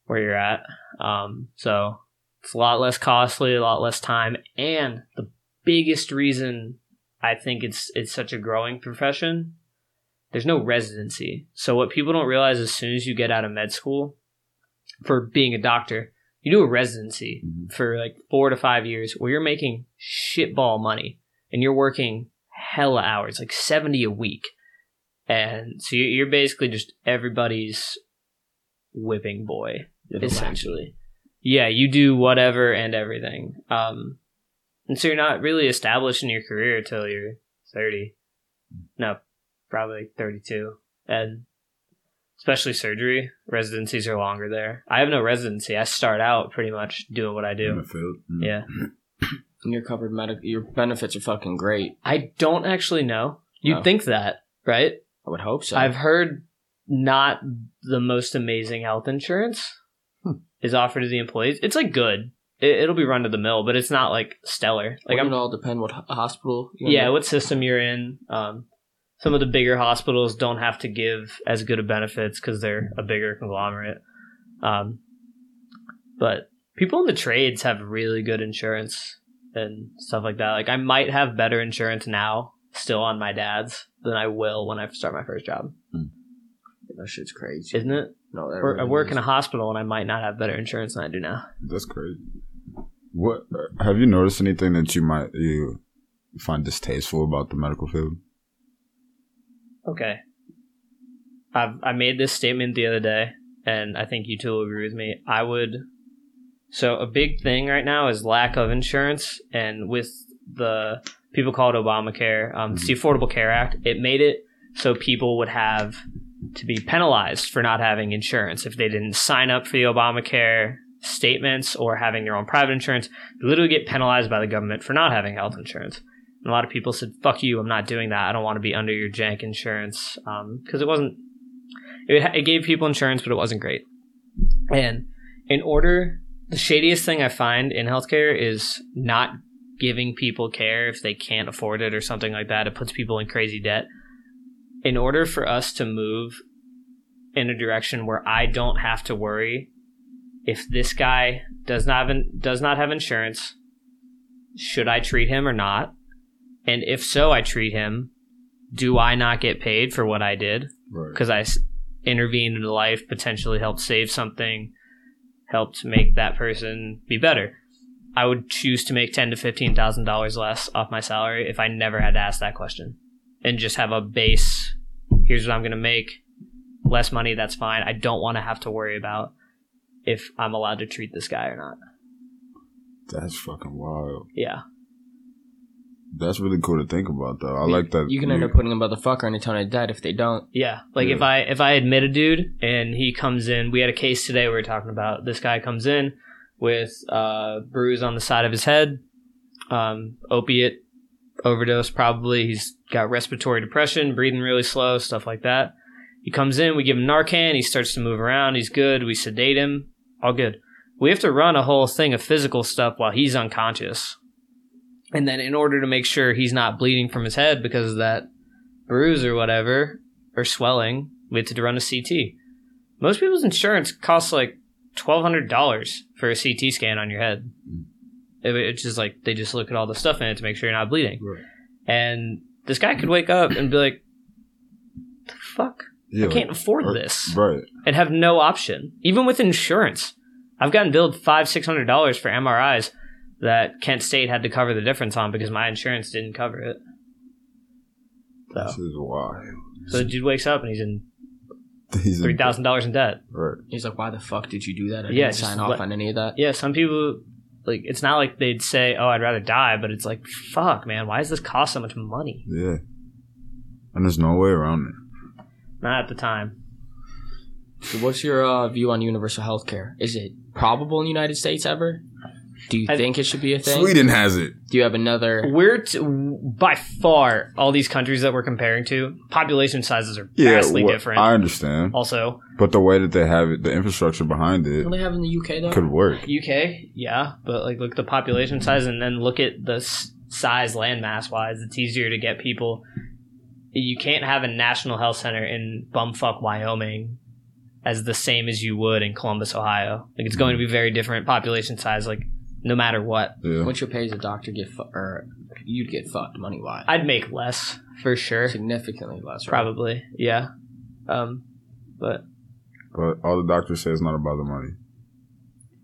where you're at. Um, so it's a lot less costly, a lot less time, and the biggest reason I think it's it's such a growing profession. There's no residency. So what people don't realize as soon as you get out of med school for being a doctor, you do a residency Mhm. for like four to five years where you're making shitball money and you're working hella hours, like 70 a week. And so you- you're basically just everybody's whipping boy, essentially. Yeah, you do whatever and everything. Um, and so you're not really established in your career until you're 30. No, probably 32. And especially surgery, residencies are longer there. I have no residency. I start out pretty much doing what I do. the field. Mm. Yeah. And you're covered medical. Your benefits are fucking great. I don't actually know. You'd Oh. think that, right? I would hope so. I've heard not the most amazing health insurance Hmm. is offered to the employees. It's like good. It, it'll be run to the mill, but it's not like stellar. Like like I'm it all depend what hospital. You're yeah, in. what system you're in. Um, some of the bigger hospitals don't have to give as good of benefits because they're a bigger conglomerate. Um, but people in the trades have really good insurance and stuff like that. Like I might have better insurance now, still on my dad's, than I will when I start my first job. that shit's crazy. Isn't it? no, that Or I work is. in a hospital and I might not have better insurance than I do now. That's crazy. What uh, have you noticed anything that you might you find distasteful about the medical field? Okay. I've I made this statement the other day, and I think you two will agree with me. I would. So a big thing right now is lack of insurance, and with the people call it Obamacare, um, it's the Affordable Care Act. It made it so people would have to be penalized for not having insurance if they didn't sign up for the Obamacare statements or having their own private insurance. They literally get penalized by the government for not having health insurance. And a lot of people said, "Fuck you! I'm not doing that. I don't want to be under your jank insurance." Um, because it wasn't, It, it gave people insurance, but it wasn't great. And in order, the shadiest thing I find in healthcare is not giving people care if they can't afford it or something like that. It puts people in crazy debt. In order for us to move in a direction where I don't have to worry if this guy does not have, does not have insurance, should I treat him or not? And if so, I treat him. Do I not get paid for what I did? Right. because I s- intervened in a life, potentially helped save something, helped make that person be better. I would choose to make ten to fifteen thousand dollars less off my salary if I never had to ask that question, and just have a base. Here's what I'm going to make. Less money, that's fine. I don't want to have to worry about if I'm allowed to treat this guy or not. That's fucking wild. Yeah, That's really cool to think about, though. I like that. You can end up putting a motherfucker in a ton of debt if they don't. Yeah, like if I if I admit a dude and he comes in, we had a case today we were talking about. This guy comes in with uh, bruise on the side of his head, um, opiate overdose probably. He's got respiratory depression, breathing really slow, stuff like that. He comes in, we give him Narcan, he starts to move around, he's good. We sedate him, all good. We have to run a whole thing of physical stuff while he's unconscious. And then in order to make sure he's not bleeding from his head because of that bruise or whatever, or swelling, we had to run a CT. Most people's insurance costs like twelve hundred dollars for a CT scan on your head. Mm. It- It's just like they just look at all the stuff in it to make sure you're not bleeding. Right. And this guy could wake up and be like, "The fuck? Yeah, I can't afford or- this," Right. and have no option, even with insurance. I've gotten billed five, six hundred dollars for MRIs that Kent State had to cover the difference on because my insurance didn't cover it. This So, is wild. so the dude wakes up and he's in He's in- three thousand dollars in debt. Right. He's like, why the fuck did you do that? I Yeah, didn't just sign off let- on any of that. Yeah, some people like it's not like they'd say, "Oh, I'd rather die," but it's like, "Fuck, man, why does this cost so much money?" Yeah. And there's no way around it. Not at the time. So what's your uh, view on universal health care? Is it probable in the United States ever? Do you I- think it should be a thing? Sweden has it. Do you have another? We're t- by far all these countries that we're comparing to, population sizes are vastly wha- different. I understand. also, But the way that they have it, the infrastructure behind it What they have in the UK though? could work. UK, yeah, but like look at the population size and then look at the s- size landmass wise. It's easier to get people. You can't have a national health center in bumfuck Wyoming as the same as you would in Columbus, Ohio. Like it's going to be mm. very different population size. Like no matter what, Yeah. What's your pay as a doctor get fu- or you'd get fucked money wise? I'd make less for sure. Significantly less. Right? Probably, yeah. Um, but But all the doctors say it's not about the money.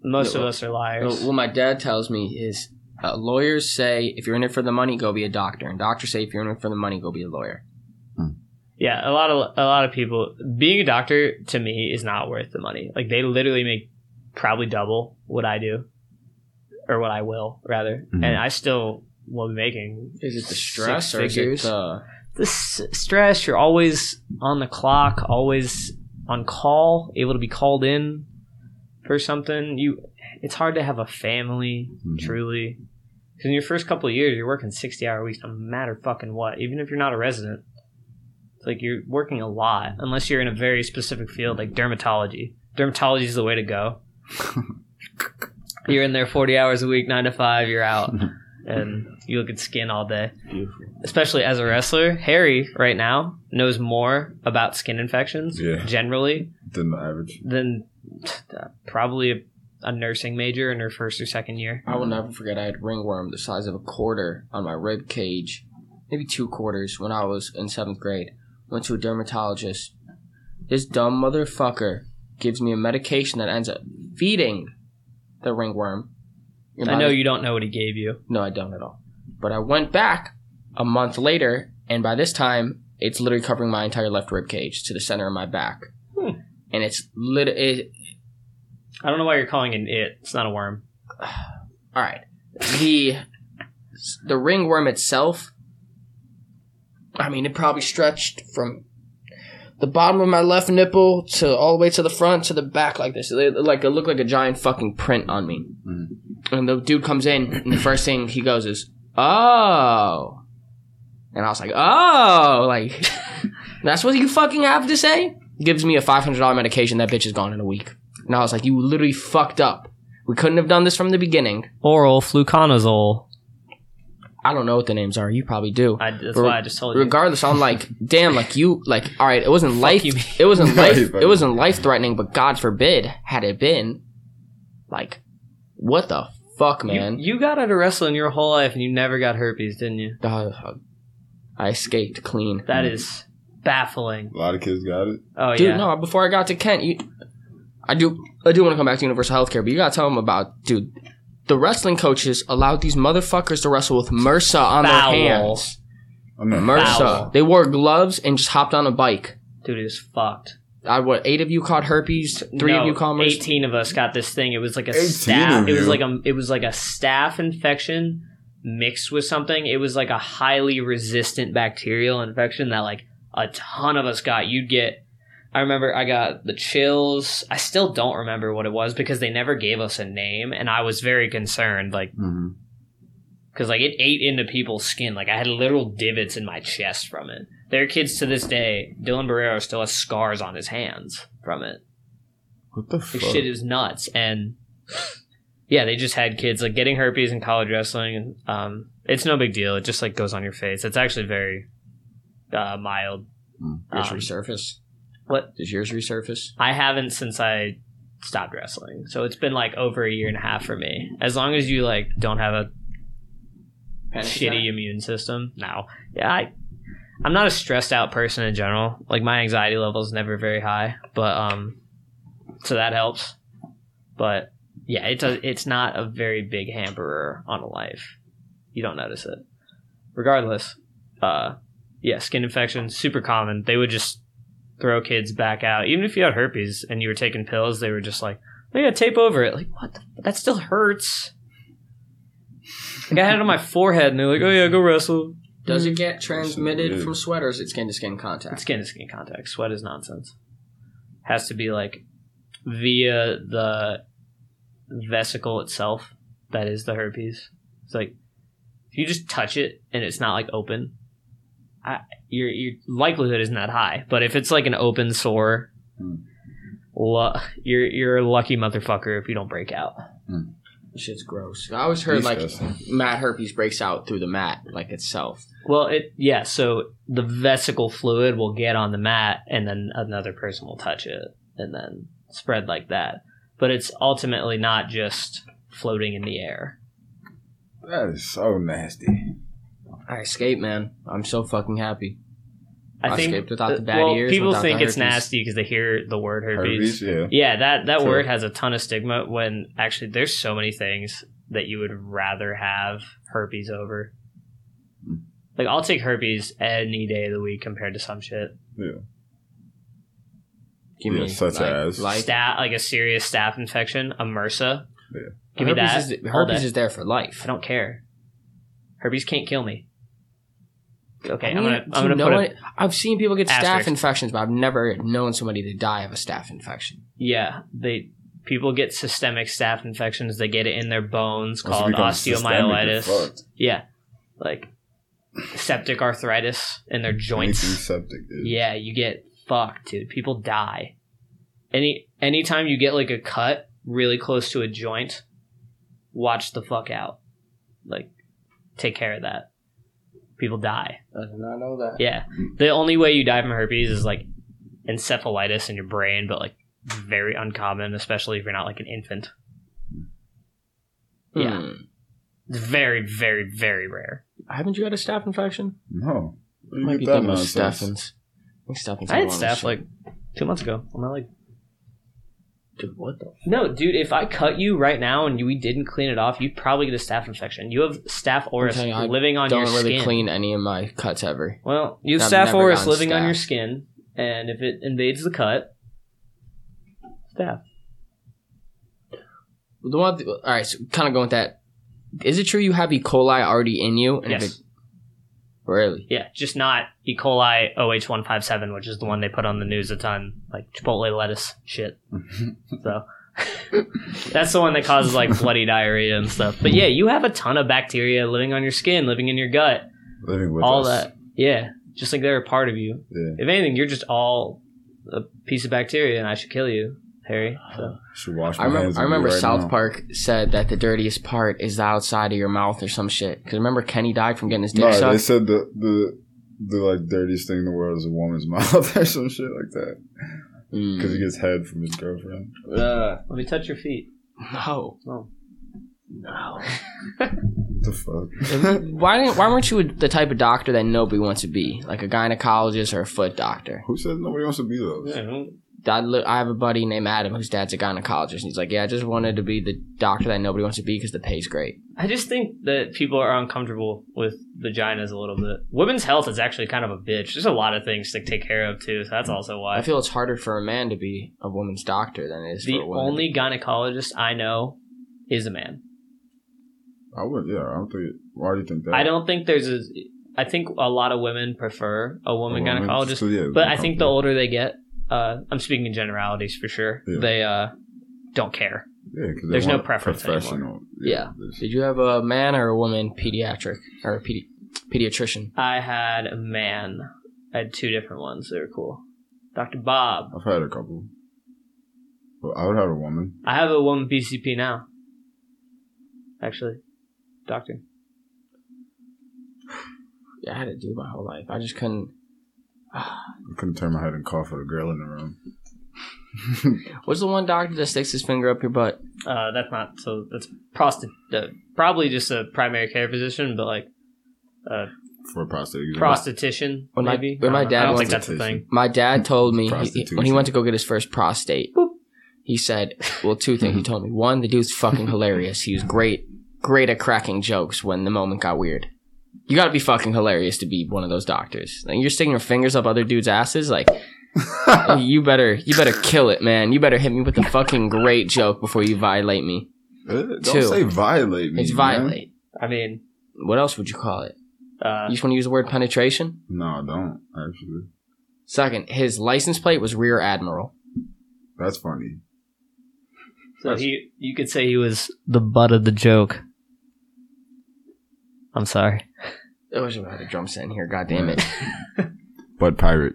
most Yeah, of us are liars. Well, what my dad tells me is uh, lawyers say if you're in it for the money, go be a doctor, and doctors say if you're in it for the money, go be a lawyer. Yeah, a lot of a lot of people being a doctor to me is not worth the money. Like they literally make probably double what I do, or what I will rather, Mhm. and I still will be making. Is it the stress or is it the the s- stress? You're always on the clock, always on call, able to be called in for something. You, it's hard to have a family Mhm. truly. Because in your first couple of years, you're working sixty hour weeks, no matter fucking what. Even if you're not a resident, it's like you're working a lot. Unless you're in a very specific field like dermatology. Dermatology is the way to go. you're in there forty hours a week, nine to five. You're out, and you look at skin all day. Especially as a wrestler, Harry right now knows more about skin infections Yeah. generally Than the average. than uh, probably a, a nursing major in her first or second year. I will never forget. I had ringworm the size of a quarter on my rib cage, maybe two quarters when I was in seventh grade. Went to a dermatologist. This dumb motherfucker gives me a medication that ends up feeding the ringworm. And I know you don't know what he gave you. No, I don't at all. But I went back a month later, and by this time, it's literally covering my entire left rib cage to the center of my back, Hmm. and it's lit. It, I don't know why you're calling it it. It's not a worm. all right, the the ringworm itself. I mean, it probably stretched from the bottom of my left nipple to all the way to the front to the back like this. It, like it looked like a giant fucking print on me. Mhm. And the dude comes in, and the first thing he goes is, "Oh," and I was like, "Oh, like that's what you fucking have to say." gives me a five hundred dollar medication. That bitch is gone in a week. And I was like, you literally fucked up. We couldn't have done this from the beginning. Oral fluconazole. I don't know what the names are. You probably do. I, that's Re- why I just told you. Regardless, I'm like, damn, like you, like, all right, it wasn't life, you, it wasn't life, it wasn't life threatening, but God forbid, had it been, like, what the fuck, man? You, you got out of wrestling your whole life and you never got herpes, didn't you? Uh, I escaped clean. That is baffling. A lot of kids got it. Oh Dude, yeah. no, before I got to Kent, you, I do, I do want to come back to Universal Healthcare, but you gotta tell them about, dude, the wrestling coaches allowed these motherfuckers to wrestle with MRSA on Foul. their hands. I know. MRSA. Foul. They wore gloves and just hopped on a bike. Dude, it was fucked. I what? Eight of you caught herpes. Three No, of you caught MRSA. Eighteen of us got this thing. It was like a staph. It was like a it was like a staph infection mixed with something. It was like a highly resistant bacterial infection that like a ton of us got. You'd get. I remember I got the chills. I still don't remember what it was because they never gave us a name, and I was very concerned. Like because like it ate into people's skin. Like I had literal divots in my chest from it. There are kids to this day. Dylan Barrero still has scars on his hands from it. What the Like fuck? shit is nuts. And yeah, they just had kids like getting herpes in college wrestling, um, it's no big deal. It just like goes on your face. It's actually very uh, mild. Yours Um, resurface. What? Does yours resurface? I haven't since I stopped wrestling, so it's been like over a year and a half for me. As long as you like don't have a shitty immune system. No, yeah, I, I'm not a stressed out person in general. Like my anxiety level is never very high, but um, so that helps. But yeah, it's does. It's not a very big hamperer on a life. You don't notice it. Regardless, uh, yeah, skin infections super common. They would just throw kids back out, even if you had herpes and you were taking pills. They were just like, "Oh yeah, tape over it." Like what? The, that still hurts. Like I had it on my forehead, and they're like, "Oh yeah, go wrestle." Does it mm. get transmitted Yeah. from sweat or is it skin to skin It's contact? skin to skin contact. Sweat is nonsense. Has to be like via the vesicle itself. That is the herpes. It's like if you just touch it and it's not like open, I, your your likelihood isn't that high. But if it's like an open sore, Hmm. lu- you're you're a lucky motherfucker if you don't break out. Shit's gross. I always heard like Disgusting. mat herpes breaks out through the mat, like itself. Well, it yeah. So the vesicle fluid will get on the mat, and then another person will touch it, and then spread like that. But it's ultimately not just floating in the air. That is so nasty. I escaped, man. I'm so fucking happy. I, I think escaped without the bad well, ears, people think it's nasty because they hear the word herpes. Herpes, yeah. Yeah, that that True. word has a ton of stigma. When actually, there's so many things that you would rather have herpes over. Hmm. Like I'll take herpes any day of the week compared to some shit. Yeah. Give Yeah, me such like, as- like Staph, like a serious staph infection, a MRSA. Yeah. Give me herpes that. Is, all herpes is there for life. I don't care. Herpes can't kill me. Okay, I I'm gonna I'm gonna know put what? it. I've seen people get staph infections, but I've never known somebody to die of a staph infection. Yeah, they people get systemic staph infections. They get it in their bones Once called becomes systemic, you're osteomyelitis. Yeah, like septic arthritis in their joints. septic, dude. Yeah, you get fucked, dude. People die. Any anytime you get like a cut really close to a joint, watch the fuck out. Like, take care of that. People die. I did not know that. Yeah. The only way you die from herpes is like encephalitis in your brain, but like very uncommon, especially if you're not like an infant. Yeah. Hmm. It's very, very, very rare. Haven't you had a staph infection? No. Where you Might get be that thinking of. I think Stephens I had one staph like two months ago. I'm not like Dude, what the? No, dude, if I cut you right now and you, we didn't clean it off, you'd probably get a staph infection. You have staph aureus telling you, I living on Don't your really skin. clean any of my cuts ever. Well, you have I've staph never aureus gotten living on your staph. skin, and if it invades the cut, staph. The one, all right, so kind of going with that. Is it true you have E. coli already in you? And if Yes. it, really? Yeah, just not E. coli OH157, which is the one they put on the news a ton, like Chipotle lettuce shit. so that's the one that causes like bloody diarrhea and stuff. But yeah, you have a ton of bacteria living on your skin, living in your gut, Living with all us. that. Yeah, just like they're a part of you. Yeah. If anything, you're just all a piece of bacteria and I should kill you, Harry. So Should wash my I remember, hands. I remember right South now. Park said that the dirtiest part is the outside of your mouth or some shit. Because remember Kenny died from getting his dick No, they sucked. said the the the like dirtiest thing in the world is a woman's mouth or some shit like that Mm. because he gets head from his girlfriend. Uh, let me touch your feet. no, No. no. The fuck? why didn't? Why weren't you the type of doctor that nobody wants to be, like a gynecologist or a foot doctor? Who says nobody wants to be those? I, li- I have a buddy named Adam whose dad's a gynecologist, and he's like, "Yeah, I just wanted to be the doctor that nobody wants to be because the pay's great." I just think that people are uncomfortable with vaginas a little bit. Women's health is actually kind of a bitch. There's a lot of things to take care of too, so that's mm. also why. I feel it's harder for a man to be a woman's doctor than it is the for a woman. only gynecologist I know is a man. I would. Yeah, I don't think. Why do you think that? I don't think there's a. I think a lot of women prefer a woman A woman? gynecologist, So, yeah, but I think the older they get, uh, I'm speaking in generalities for sure. Yeah. They uh, don't care. Yeah, 'cause they there's no want preference anymore. professional. Yeah. Did you have a man or a woman pediatric or a pedi- pediatrician? I had a man. I had two different ones. They were cool. Dr. Bob. I've had a couple. But I would have a woman. I have a woman PCP now. Actually, doctor. Yeah, I had to do my whole life. I just couldn't. I couldn't turn my head and cough with a girl in the room. What's the one doctor that sticks his finger up your butt? Uh, that's not so. That's prostate. uh, Probably just a primary care physician, but like uh, For prostate exam. prostitution, When my- maybe. when my I don't know. dad I don't think that's a thing. My dad told me he, when he went to go get his first prostate. He said, "Well, two things." He told me. One, the dude's fucking hilarious. He was great, great at cracking jokes when the moment got weird. You got to be fucking hilarious to be one of those doctors. Like, you're sticking your fingers up other dudes' asses. Like, you better, you better kill it, man. You better hit me with a fucking great joke before you violate me. Eh, Don't Two. say violate me. It's man. violate. I mean, What else would you call it? uh, You just want to use the word penetration? No, I don't actually. Second, his license plate was Rear Admiral. That's funny. so he, you could say he was the butt of the joke. I'm sorry. I wish I had a drum set in here. God damn it! But pirate.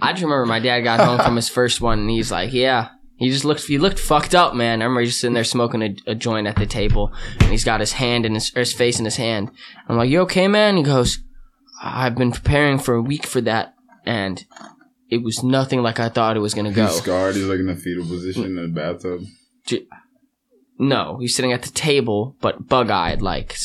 I just remember my dad got home from his first one, and he's like, "Yeah." He just looked. He looked fucked up, man. I remember just sitting there smoking a, a joint at the table, and he's got his hand in his or his face in his hand. I'm like, "You okay, man?" He goes, "I've been preparing for a week for that, and it was nothing like I thought it was gonna go." He's scarred. He's like in a fetal position in a bathtub. No, he's sitting at the table, but bug-eyed, like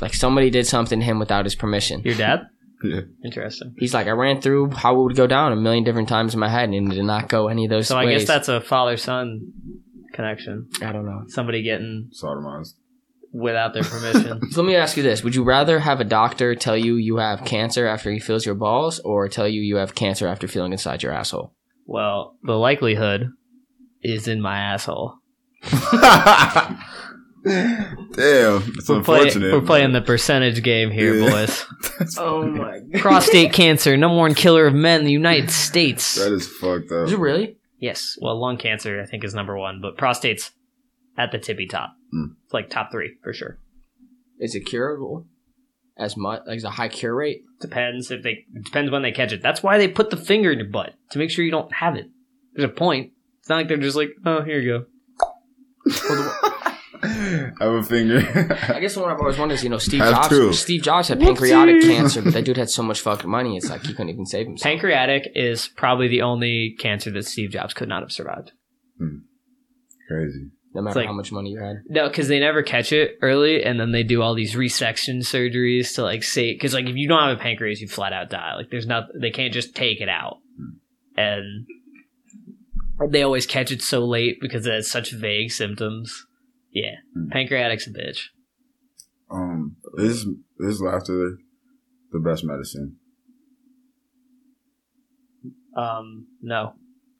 like somebody did something to him without his permission. Your dad? Yeah. Interesting. He's like, I ran through how it would go down a million different times in my head, and it did not go any of those So I guess that's a father son connection. I don't know. Somebody getting Sodomized. without their permission. So let me ask you this: Would you rather have a doctor tell you you have cancer after he feels your balls, or tell you you have cancer after feeling inside your asshole? well, the likelihood is in my asshole. Damn, it's We're, play- unfortunate. we're playing the percentage game here, Yeah. boys. Oh my god! Prostate cancer, number one killer of men in the United States. That is fucked up. Is it really? Yes. Well, lung cancer, I think, is number one, but prostate's at the tippy top. Hmm. It's like top three for sure. Is it curable? As much like is a high cure rate? Depends if they depends when they catch it. That's why they put the finger in your butt to make sure you don't have it. There's a point. It's not like they're just like, oh, here you go. I have a finger. I guess the one I've always wondered is, you know, Steve Have Jobs. two. Steve Jobs had pancreatic cancer, but that dude had so much fucking money, it's like he couldn't even save himself. Pancreatic is probably the only cancer that Steve Jobs could not have survived. Hmm. Crazy. no matter like- how much money you had. No, because they never catch it early, and then they do all these resection surgeries to like say, because like if you don't have a pancreas, you flat out die. Like there's not, they can't just take it out, hmm. and they always catch it so late because it has such vague symptoms. Yeah, Hmm. pancreatic's a bitch. Um, is is laughter the best medicine? Um, no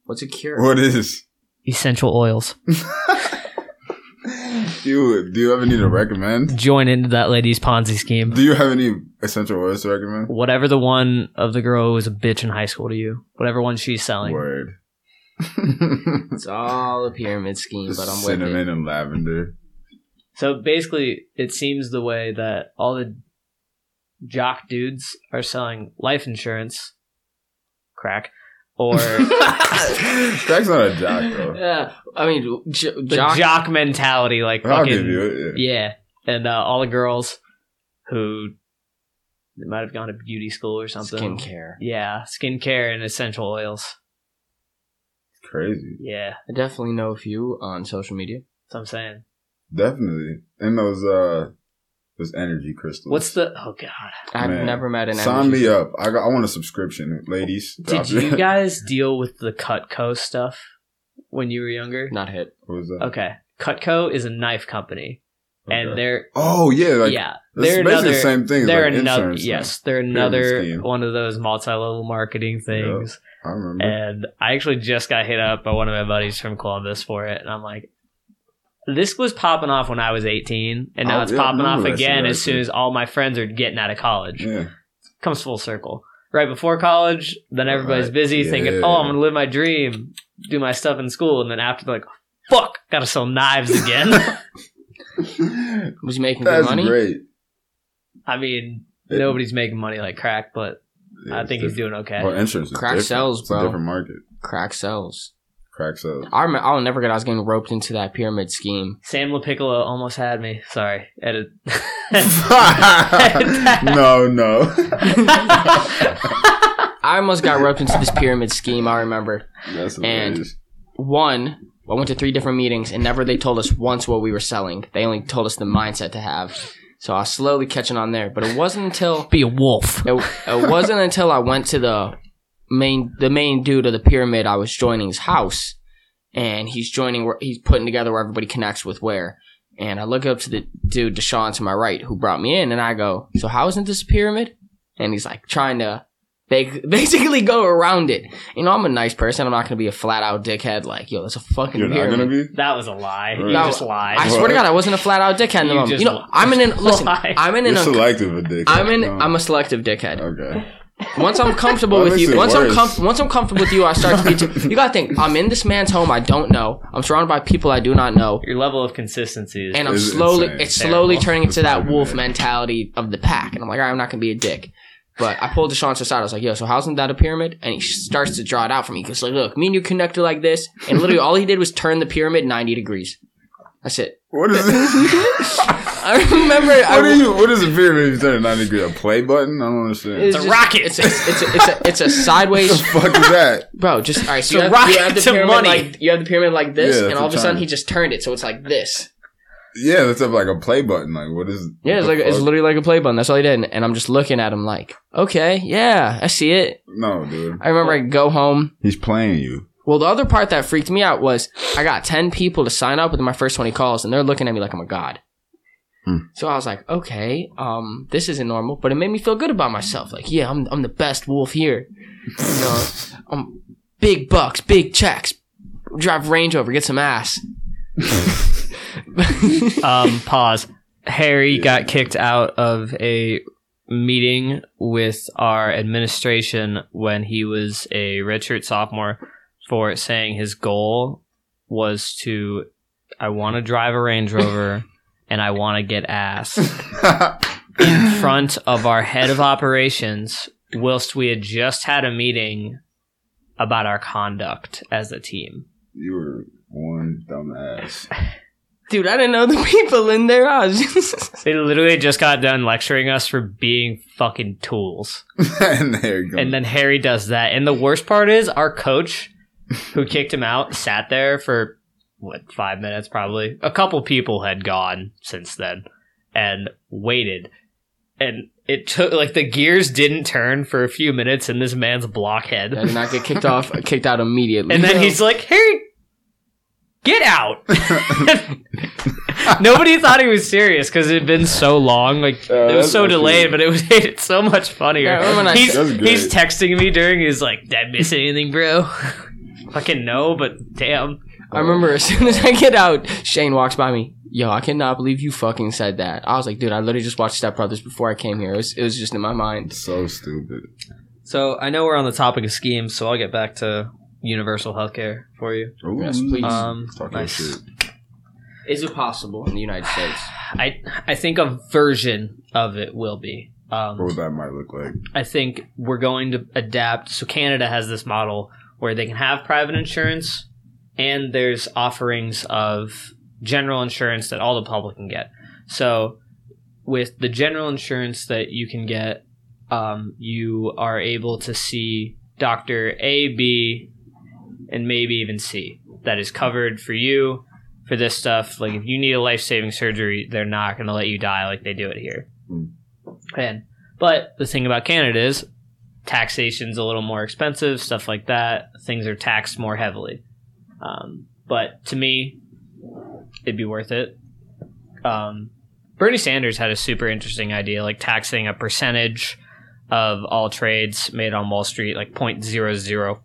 What's a cure? What is? essential oils. Do you do you ever need to recommend? Join into that lady's Ponzi scheme. Do you have any essential oils to recommend? Whatever the one of the girl who was a bitch in high school to you, whatever one she's selling. Word. It's all a pyramid scheme, but I'm with cinnamon it. and lavender. So basically, it seems the way that all the jock dudes are selling life insurance, crack, or Crack's not a jock though. Yeah, I mean, j- the jock. jock, mentality, like I'll give fucking you it. Yeah. yeah. And uh, all the girls who might have gone to beauty school or something. skincare. Yeah, skincare and essential oils. Crazy. Yeah, I definitely know a few on social media. that's what I'm saying. Definitely. And those uh those energy crystals. What's the? Oh God! I've Man. never met an Sign energy- me up. I got I want a subscription, ladies. Did you guys deal with the Cutco stuff when you were younger? Not hit. What was that? Okay, Cutco is a knife company, and they're Oh yeah, like yeah, they're basically another. the same thing. They're like another. Yes, they're another one of those multi-level marketing things. I remember. And I actually just got hit up by one of my buddies from Columbus for it, and I'm like, this was popping off when I was 18, and now Oh, it's yeah, popping off remember that shit, again as soon as all my friends are getting out of college. yeah. Comes full circle. Right before college, then everybody's Right, busy thinking, oh, I'm gonna live my dream, do my stuff in school, and then after they're like, fuck, gotta sell knives again. Was he making good money? great. I mean, It- nobody's making money like crack, but yeah, I think he's doing okay. Well, insurance is Crack different. sells, It's bro. a different market. Crack sells. Crack sells. I rem- I'll never forget. I was getting roped into that pyramid scheme. Sam LaPiccolo almost had me. Sorry. Edit. no, no. I almost got roped into this pyramid scheme. I remember. That's And- hilarious. One, I went to three different meetings, and never they told us once what we were selling. They only told us the mindset to have. So I was slowly catching on there. But it wasn't until Be a wolf. it, it wasn't until I went to the main the main dude of the pyramid. I was joining his house, and he's joining. where He's putting together where everybody connects with where. And I look up to the dude Deshaun to my right, who brought me in, and I go, "So how isn't this a pyramid?" And he's like trying to bas- basically go around it. You know, I'm a nice person. I'm not gonna be a flat out dickhead. Like, yo, that's a fucking You're not pyramid. gonna be. That was a lie. You No, just lied. I swear to God, I wasn't a flat out dickhead in the You moment. just You know, I'm in An, listen, I'm in You're an. un- selective a dick. I'm in. No. I'm a selective dickhead. Okay. Once I'm comfortable with you, it once I'm worse. com- once I'm comfortable with you, I start to be. Too- you gotta think. I'm in this man's home. I don't know. I'm surrounded by people I do not know, Your level of consistency is and I'm slowly. insane. It's slowly Terrible. turning into It's that wolf insane. mentality of the pack, and I'm like, all right, I'm not gonna be a dick. But I pulled Deshaun to the. I was like, "Yo, so how's that a pyramid?" And he starts to draw it out for me. He goes, "Like, look, me and you connected like this." And literally, all he did was turn the pyramid 90 degrees. That's it. What is this? I remember. I, are you? What is a pyramid? You turn a ninety degree? A play button? I don't understand. it's a just- rocket. It's a, it's a, it's a, it's a what sideways the fuck is that? Bro, just all right. So you have, you rocket have the to pyramid money. like you have the pyramid like this, Yeah, and all of a sudden he just turned it, so it's like this. Yeah, that's like a play button. Like what is? Yeah, it's like the it's literally like a play button. That's all he did, and I'm just looking at him like, okay, yeah, I see it. no, dude. I remember I go home. He's playing you. Well, the other part that freaked me out was I got ten people to sign up within my first twenty calls, and they're looking at me like I'm a god. Hmm. So I was like, okay, um, this isn't normal, but it made me feel good about myself. Like, yeah, I'm I'm the best wolf here. You know, I'm big bucks, big checks, drive Range Rover, get some ass. um, pause. Harry got kicked out of a meeting with our administration when he was a redshirt sophomore for saying his goal was to I want to drive a Range Rover and I want to get ass in front of our head of operations whilst we had just had a meeting about our conduct as a team. you were one dumbass. Dude, I didn't know the people in there. I was just They literally just got done lecturing us for being fucking tools. and there you go. And then Harry does that. And the worst part is our coach, who kicked him out, sat there for what, five minutes probably. A couple people had gone since then and waited. And it took like the gears didn't turn for a few minutes in this man's blockhead. I did not get kicked off, kicked out immediately. And then he's like, Harry, get out. Nobody thought he was serious because it had been so long. Like Uh, it was so actually- delayed, but it was made it so much funnier. Yeah, when I- he's, he's texting me during. He's like, "Did I miss anything, bro?" Fucking no, but damn. I remember as soon as I get out, Shane walks by me. Yo, I cannot believe you fucking said that. I was like, dude, I literally just watched Step Brothers before I came here. It was, it was just in my mind. so stupid. So I know we're on the topic of schemes, so I'll get back to universal healthcare for you. Ooh, Yes, please. Um, Talk nice. Your shit. Is it possible in the United States? I I think a version of it will be. Um, What that might look like. I think we're going to adapt. So Canada has this model where they can have private insurance, and there's offerings of general insurance that all the public can get. So with the general insurance that you can get, um, you are able to see doctor A, B, and maybe even C. That is covered for you for this stuff. Like if you need a life saving surgery, they're not going to let you die like they do it here. Mm. And but the thing about Canada is taxation's a little more expensive, stuff like that. Things are taxed more heavily. Um, but to me, it'd be worth it. Um, Bernie Sanders had a super interesting idea, like taxing a percentage of all trades made on Wall Street, like 0.00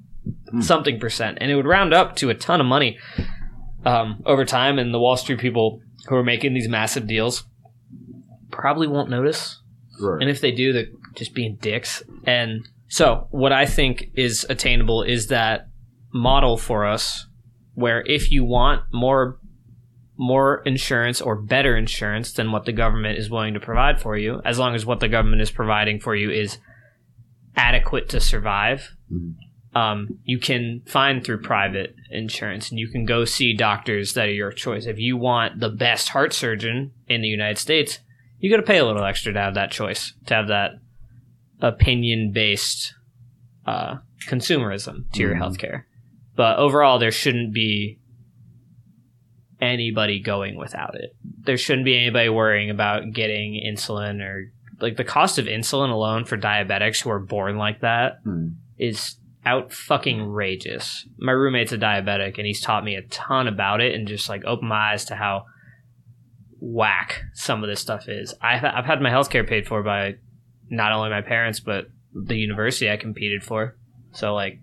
Hmm. something percent, and it would round up to a ton of money um, over time. And the Wall Street people who are making these massive deals probably won't notice Right. and if they do, they're just being dicks. And so, what I think is attainable is that model for us, where if you want more more insurance or better insurance than what the government is willing to provide for you, as long as what the government is providing for you is adequate to survive, Mhm. Um, you can find through private insurance, and you can go see doctors that are your choice. If you want the best heart surgeon in the United States, you got to pay a little extra to have that choice, to have that opinion based uh, consumerism to your Mhm. healthcare. But overall, there shouldn't be anybody going without it. There shouldn't be anybody worrying about getting insulin or like the cost of insulin alone for diabetics who are born like that Hmm. is out fucking rageous. My roommate's a diabetic and he's taught me a ton about it and just like opened my eyes to how whack some of this stuff is. I've, I've had my healthcare paid for by not only my parents but the university I competed for. So like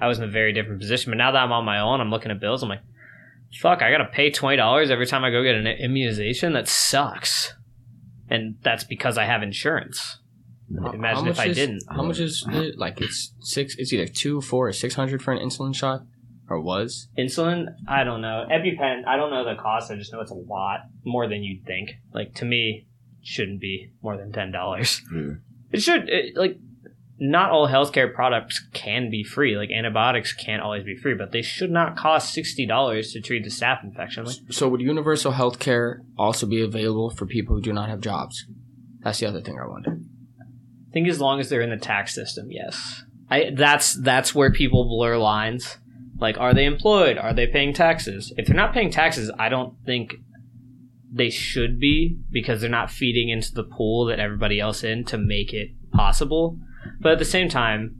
I was in a very different position. But now that I'm on my own, I'm looking at bills. I'm like, fuck, I gotta pay twenty dollars every time I go get an immunization. That sucks. And that's because I have insurance. Imagine if much I is- didn't. How much is it? Like it's six. It's either two, four, or six hundred for an insulin shot, or was. Insulin, I don't know. EpiPen, I don't know the cost. I just know it's a lot more than you'd think. Like to me, shouldn't be more than ten dollars. Yeah. It should it, like not all healthcare products can be free. Like antibiotics can't always be free, but they should not cost sixty dollars to treat the staph infection. Like So would universal healthcare also be available for people who do not have jobs? That's the other thing I wonder. I think as long as they're in the tax system, yes. I that's that's where people blur lines. Like, are they employed? Are they paying taxes? If they're not paying taxes, I don't think they should be because they're not feeding into the pool that everybody else in to make it possible. But at the same time,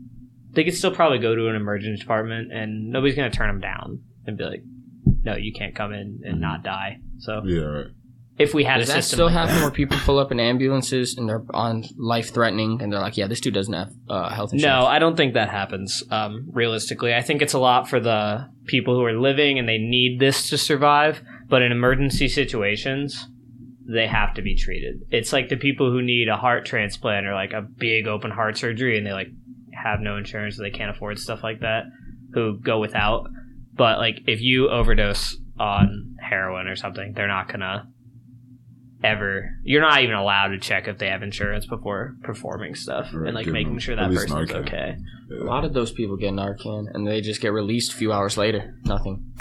they could still probably go to an emergency department and nobody's going to turn them down and be like, "No, you can't come in and not die." So Yeah, right. If we had Does a that system, still like happen that- where people pull up in ambulances and they're on life threatening and they're like, "Yeah, this dude doesn't have uh, health insurance." No, I don't think that happens. Um, realistically, I think it's a lot for the people who are living and they need this to survive. But in emergency situations, they have to be treated. It's like the people who need a heart transplant or like a big open heart surgery and they like have no insurance, so they can't afford stuff like that, who go without. But like if you overdose on heroin or something, they're not gonna ever. You're not even allowed to check if they have insurance before performing stuff Right, and like making sure that person's Narcan. okay. A lot of those people get Narcan and they just get released a few hours later. Nothing.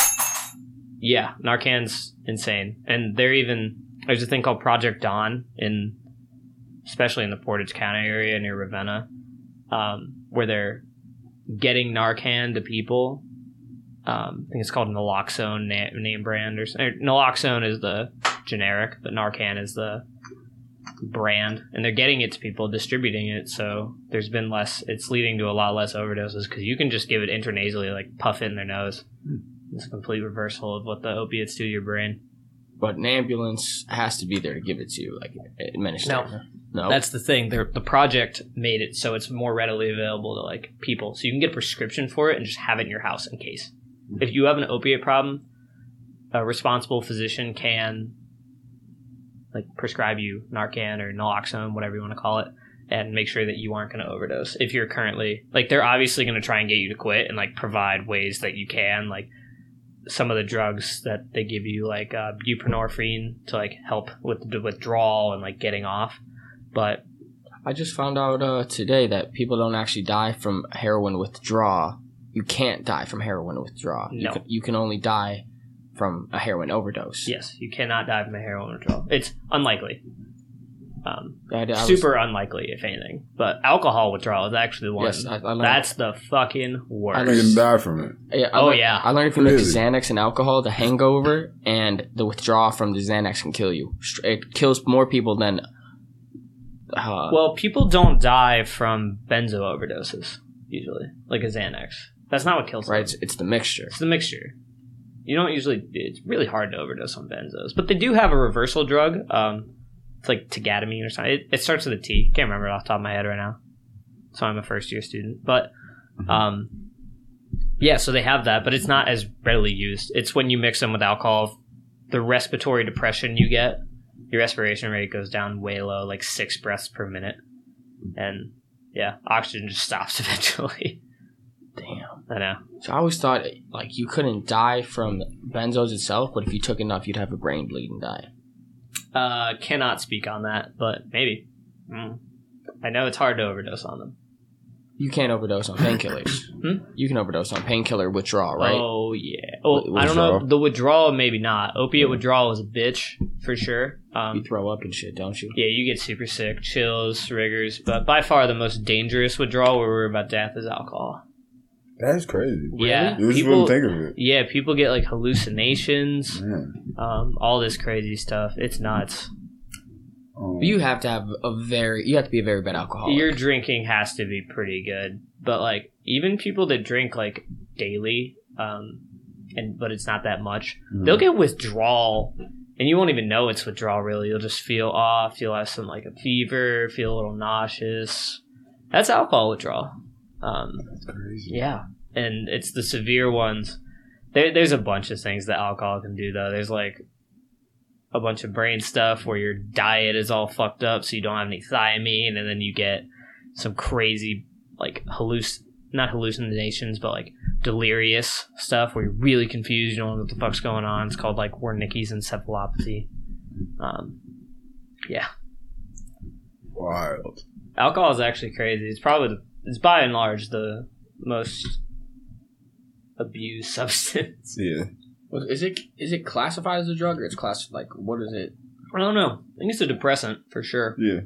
Yeah, Narcan's insane, and they're even there's a thing called Project Dawn in, especially in the Portage County area near Ravenna, um, where they're getting Narcan to people. Um, I think it's called Naloxone na- name brand or, or Naloxone is the generic, but Narcan is the brand, and they're getting it to people, distributing it. So there's been less. It's leading to a lot less overdoses because you can just give it intranasally, like puff it in their nose. It's a complete reversal of what the opiates do to your brain. But an ambulance has to be there to give it to you, like administer. No. no. That's the thing. They're, the project made it so it's more readily available to like people, so you can get a prescription for it and just have it in your house in case. If you have an opiate problem, a responsible physician can like prescribe you Narcan or naloxone, whatever you want to call it, and make sure that you aren't going to overdose. If you're currently like, they're obviously going to try and get you to quit and like provide ways that you can like some of the drugs that they give you, like uh, buprenorphine, to like help with the withdrawal and like getting off. But I just found out uh, today that people don't actually die from heroin withdrawal. You can't die from heroin withdrawal. You No. can, you can only die from a heroin overdose. yes, you cannot die from a heroin withdrawal. It's unlikely. Um, I, I was- super unlikely, if anything. But alcohol withdrawal is actually the one. Yes, I, I learned. That's the fucking worst. I worst. can die from it. yeah, oh, learned- yeah. I learned if you mix Really? Xanax and alcohol, the hangover and the withdrawal from the Xanax can kill you. It kills more people than. Uh, Well, people don't die from benzo overdoses usually, like a Xanax. That's not what kills them. right? It's, it's the mixture. It's the mixture. You don't usually. It's really hard to overdose on benzos, but they do have a reversal drug. Um, it's like tegatamine or something. It, it starts with a T. Can't remember it off the top of my head right now. So I'm a first year student, but um, yeah. So they have that, but it's not as readily used. It's when you mix them with alcohol, the respiratory depression you get, your respiration rate goes down way low, like six breaths per minute, and yeah, oxygen just stops eventually. I know. So I always thought like you couldn't die from benzos itself, but if you took enough, you'd have a brain bleed and die. Uh, cannot speak on that, but maybe. Mm. I know it's hard to overdose on them. You can't overdose on painkillers. Hmm? You can overdose on painkiller withdrawal, right? Oh yeah. Oh, I don't know. The withdrawal, maybe not. Opiate withdrawal is a bitch for sure. You Um, throw up and shit, don't you? yeah, you get super sick, chills, rigors, but by far the most dangerous withdrawal where we're about death is alcohol. That's crazy. Yeah, You people. wouldn't think of it. Yeah, people get like hallucinations, um, all this crazy stuff. It's nuts. Um, You have to have a very, you have to be a very bad alcoholic. Your drinking has to be pretty good, but like even people that drink like daily, um, and but it's not that much, mhm. they'll get withdrawal, and you won't even know it's withdrawal. Really, you'll just feel off. You'll have some like a fever, feel a little nauseous. That's alcohol withdrawal. Um, That's crazy. yeah, and it's the severe ones. There, there's a bunch of things that alcohol can do though. There's like a bunch of brain stuff where your diet is all fucked up, so you don't have any thiamine, and then you get some crazy like halluc not hallucinations, but like delirious stuff where you're really confused. You don't know what the fuck's going on. It's called like Wernicke's encephalopathy. Um, yeah, Wild. alcohol is actually crazy. It's probably the, it's by and large the most abused substance. Yeah. Was- Is it is it classified as a drug or it's class like what is it? I don't know. I think it's a depressant for sure. Yeah.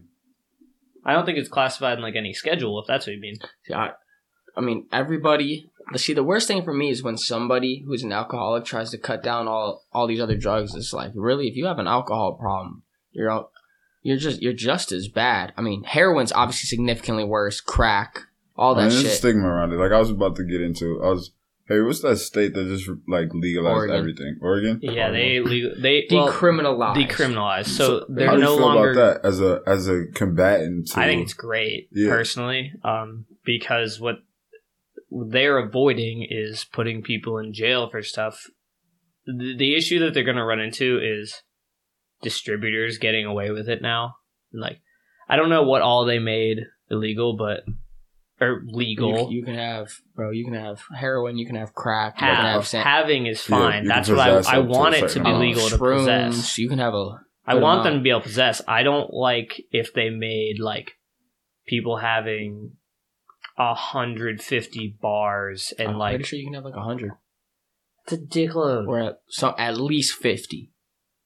I don't think it's classified in like any schedule, if that's what you mean. See, I, I mean, everybody. See, the worst thing for me is when somebody who's an alcoholic tries to cut down all all these other drugs. It's like, really, if you have an alcohol problem, you're out, you're just you're just as bad. I mean, heroin's obviously significantly worse. Crack, all that I mean, there's a shit. stigma around it. Like I was about to get into. I was. Hey, what's that state that just like legalized Oregon. everything? Oregon. Yeah, they legal, they Decriminalized. decriminalized, so, So, they're How do you no feel longer. about that as a as a combatant? To, I think it's great Yeah. personally, um, because what they're avoiding is putting people in jail for stuff. The, the issue that they're going to run into is distributors getting away with it now. And like, I don't know what all they made illegal, but or legal. You, you, can have, bro. You can have heroin. You can have crack. Have, can have having is fine. Yeah, That's what I, I want it to be legal to possess. You can have a. I want them to be able to possess. I don't like if they made like people having 150 bars and I'm like. Pretty sure you can have like 100. It's a dickload. Or at, so at least 50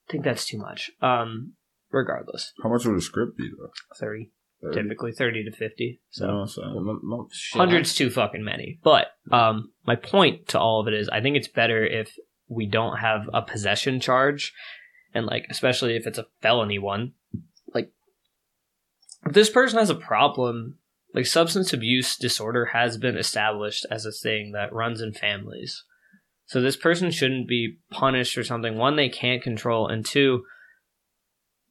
think that's too much. Um, regardless, How much would a script be though? thirty, 30? typically thirty to fifty. So what I'm saying? M- m- shit, hundreds too fucking many. But um, my point to all of it is, I think it's better if we don't have a possession charge, and like especially if it's a felony one. Like, if this person has a problem, like substance abuse disorder has been established as a thing that runs in families. So this person shouldn't be punished for something one they can't control, and two,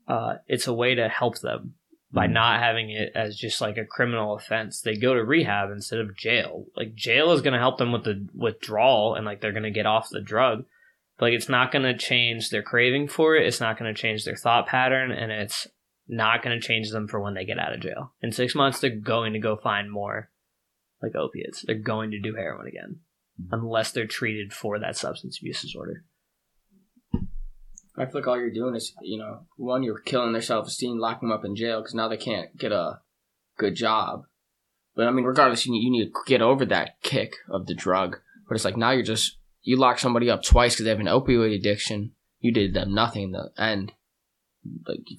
uh, it's a way to help them by Mhm. not having it as just like a criminal offense. They go to rehab instead of jail. Like jail is going to help them with the withdrawal and like they're going to get off the drug. But like it's not going to change their craving for it. It's not going to change their thought pattern and it's not going to change them for when they get out of jail. In 6 months they're going to go find more like opiates. They're going to do heroin again. Mm-hmm. unless they're treated for that substance abuse disorder. I feel like all you're doing is, you know, one, you're killing their self esteem, locking them up in jail because now they can't get a good job. But I mean, regardless, you need, you need to get over that kick of the drug. But it's like now you're just you lock somebody up twice because they have an opioid addiction. You did them nothing in the end. Like you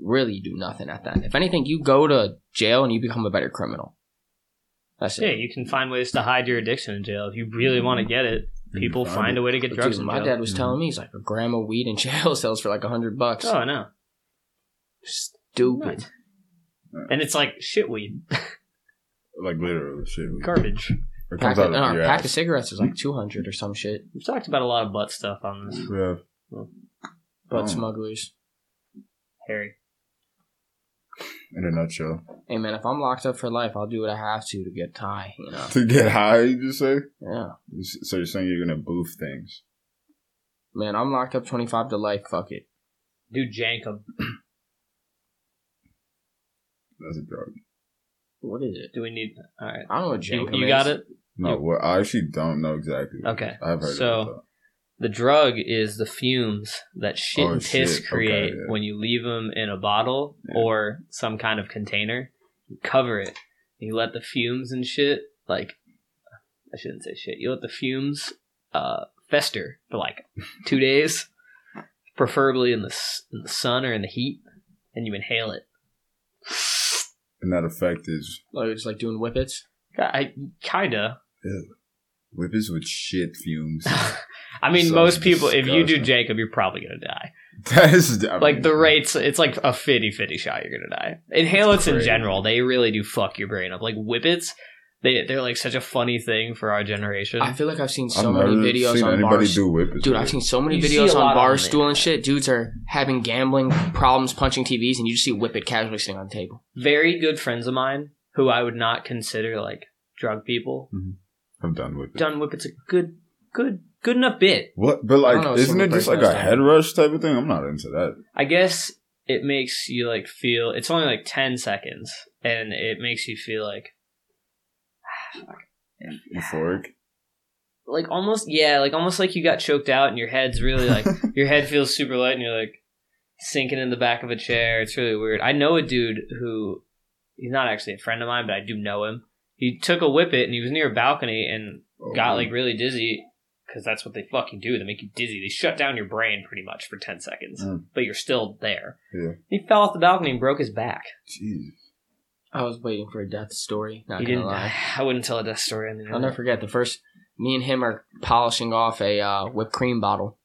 really do nothing at that. If anything, you go to jail and you become a better criminal. That's Yeah, it. you can find ways to hide your addiction in jail if you really want to mm-hmm. get it. You People find find a way to get drugs dude, in my jail. dad was telling mm-hmm. me he's like a gram of weed in jail sells for like a hundred bucks. Oh, I know. Stupid. Nuts. And it's like shit weed, Like literally shit. garbage. It Pack, comes of, no, of your a pack of cigarettes is like two hundred or some shit. We've talked about a lot of butt stuff on this, Yeah. But Oh. Mm. smugglers. Harry. In a nutshell. Hey man, if I'm locked up for life, I'll do what I have to to get high. You know. To get high, you just say? Yeah. So you're saying you're gonna boof things. Man, I'm locked up twenty five to life. Fuck it. Dude, Jenkem. That's a drug. What is it? Do we need? All right. I don't know what You, Jenkem you is. got it? No, well, I actually don't know exactly. Okay. I've heard So- of it. The drug is the fumes that shit Oh, and piss shit. Okay, create yeah. when you leave them in a bottle Yeah. or some kind of container. You cover it. You let the fumes and shit, like, I shouldn't say shit. You let the fumes uh, fester for like two days, preferably in the, in the sun or in the heat, and you inhale it. And that effect is Like it's like doing whippets. I kinda. Whippets with shit fumes. I mean, Sounds most people, if you do. Jacob, you're probably gonna die. that is I like the rates it's like a 50 50 shot you're gonna die inhalants in general they really do fuck your brain up like whippets they, they're like such a funny thing for our generation I feel like I've seen I've so many videos seen on anybody bars. do whippets. Dude, with I've seen so many You videos on on the Barstool and shit. Dudes are having gambling problems, punching TVs, and you just see Whippet casually sitting on the table. very good friends of mine who i would not consider like drug people mm-hmm. I'm done with it. done whippets a good good good enough bit What? But I don't know like, isn't it just like a head rush type of thing? I'm not into that. i guess it makes you like feel it's only like 10 seconds and it makes you feel like Euphoric. like almost yeah like almost like you got choked out and your head's really like your head feels super light and you're like sinking in the back of a chair it's really weird i know a dude who he's not actually a friend of mine but i do know him he took a whippet and he was near a balcony and Oh, got man. like really dizzy because that's what they fucking do they make you dizzy they shut down your brain pretty much for 10 seconds Mm. but you're still there Yeah. he fell off the balcony and broke his back Jeez. I was waiting for a death story. Not he gonna lie. i wouldn't tell a death story on the I'll never forget the first. Me and him are polishing off a uh, whipped cream bottle,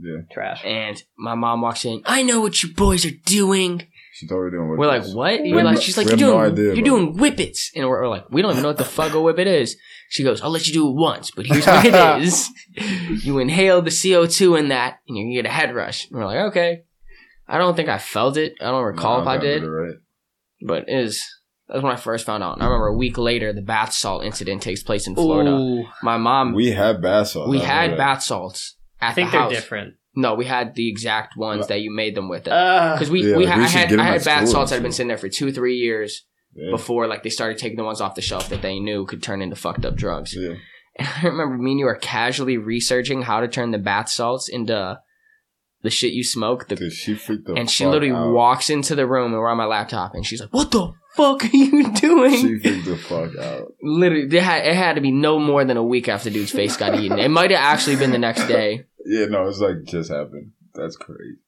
Yeah. trash and my mom walks in. I know what you boys are doing. She's already doing We're like, what? We We're like, she's like, you're have no doing, idea, you're bro. doing whippets, and we're, we're like, we don't even know what the fuck a whippet is. She goes, I'll let you do it once, but here's what it is: you inhale the CO two in that, and you get a head rush. And we're like, okay. I don't think I felt it. I don't recall if I did, Right. but it is. That's when I first found out. And I remember a week later, the bath salt incident takes place in Florida. Ooh, My mom, we, We had bath salts. We had that. bath salts at i think the they're house. different No, we had the exact ones Well- that you made them with. uh, Because we, Yeah, we like, had, we I should had, get 'em I at had bath school salts that and had been shit. sitting there for two, three years Yeah. before like they started taking the ones off the shelf that they knew could turn into fucked up drugs. Yeah. And I remember me and you were casually researching how to turn the bath salts into the shit you smoke. The, Dude, she freaked the and she fuck literally out. walks into the room and we're on my laptop and she's like, "What the fuck are you doing?" She freaked the fuck out. literally, it had, it had to be no more than a week after dude's face got eaten. It might have actually been the next day. Yeah, no, it's like just happened. That's crazy.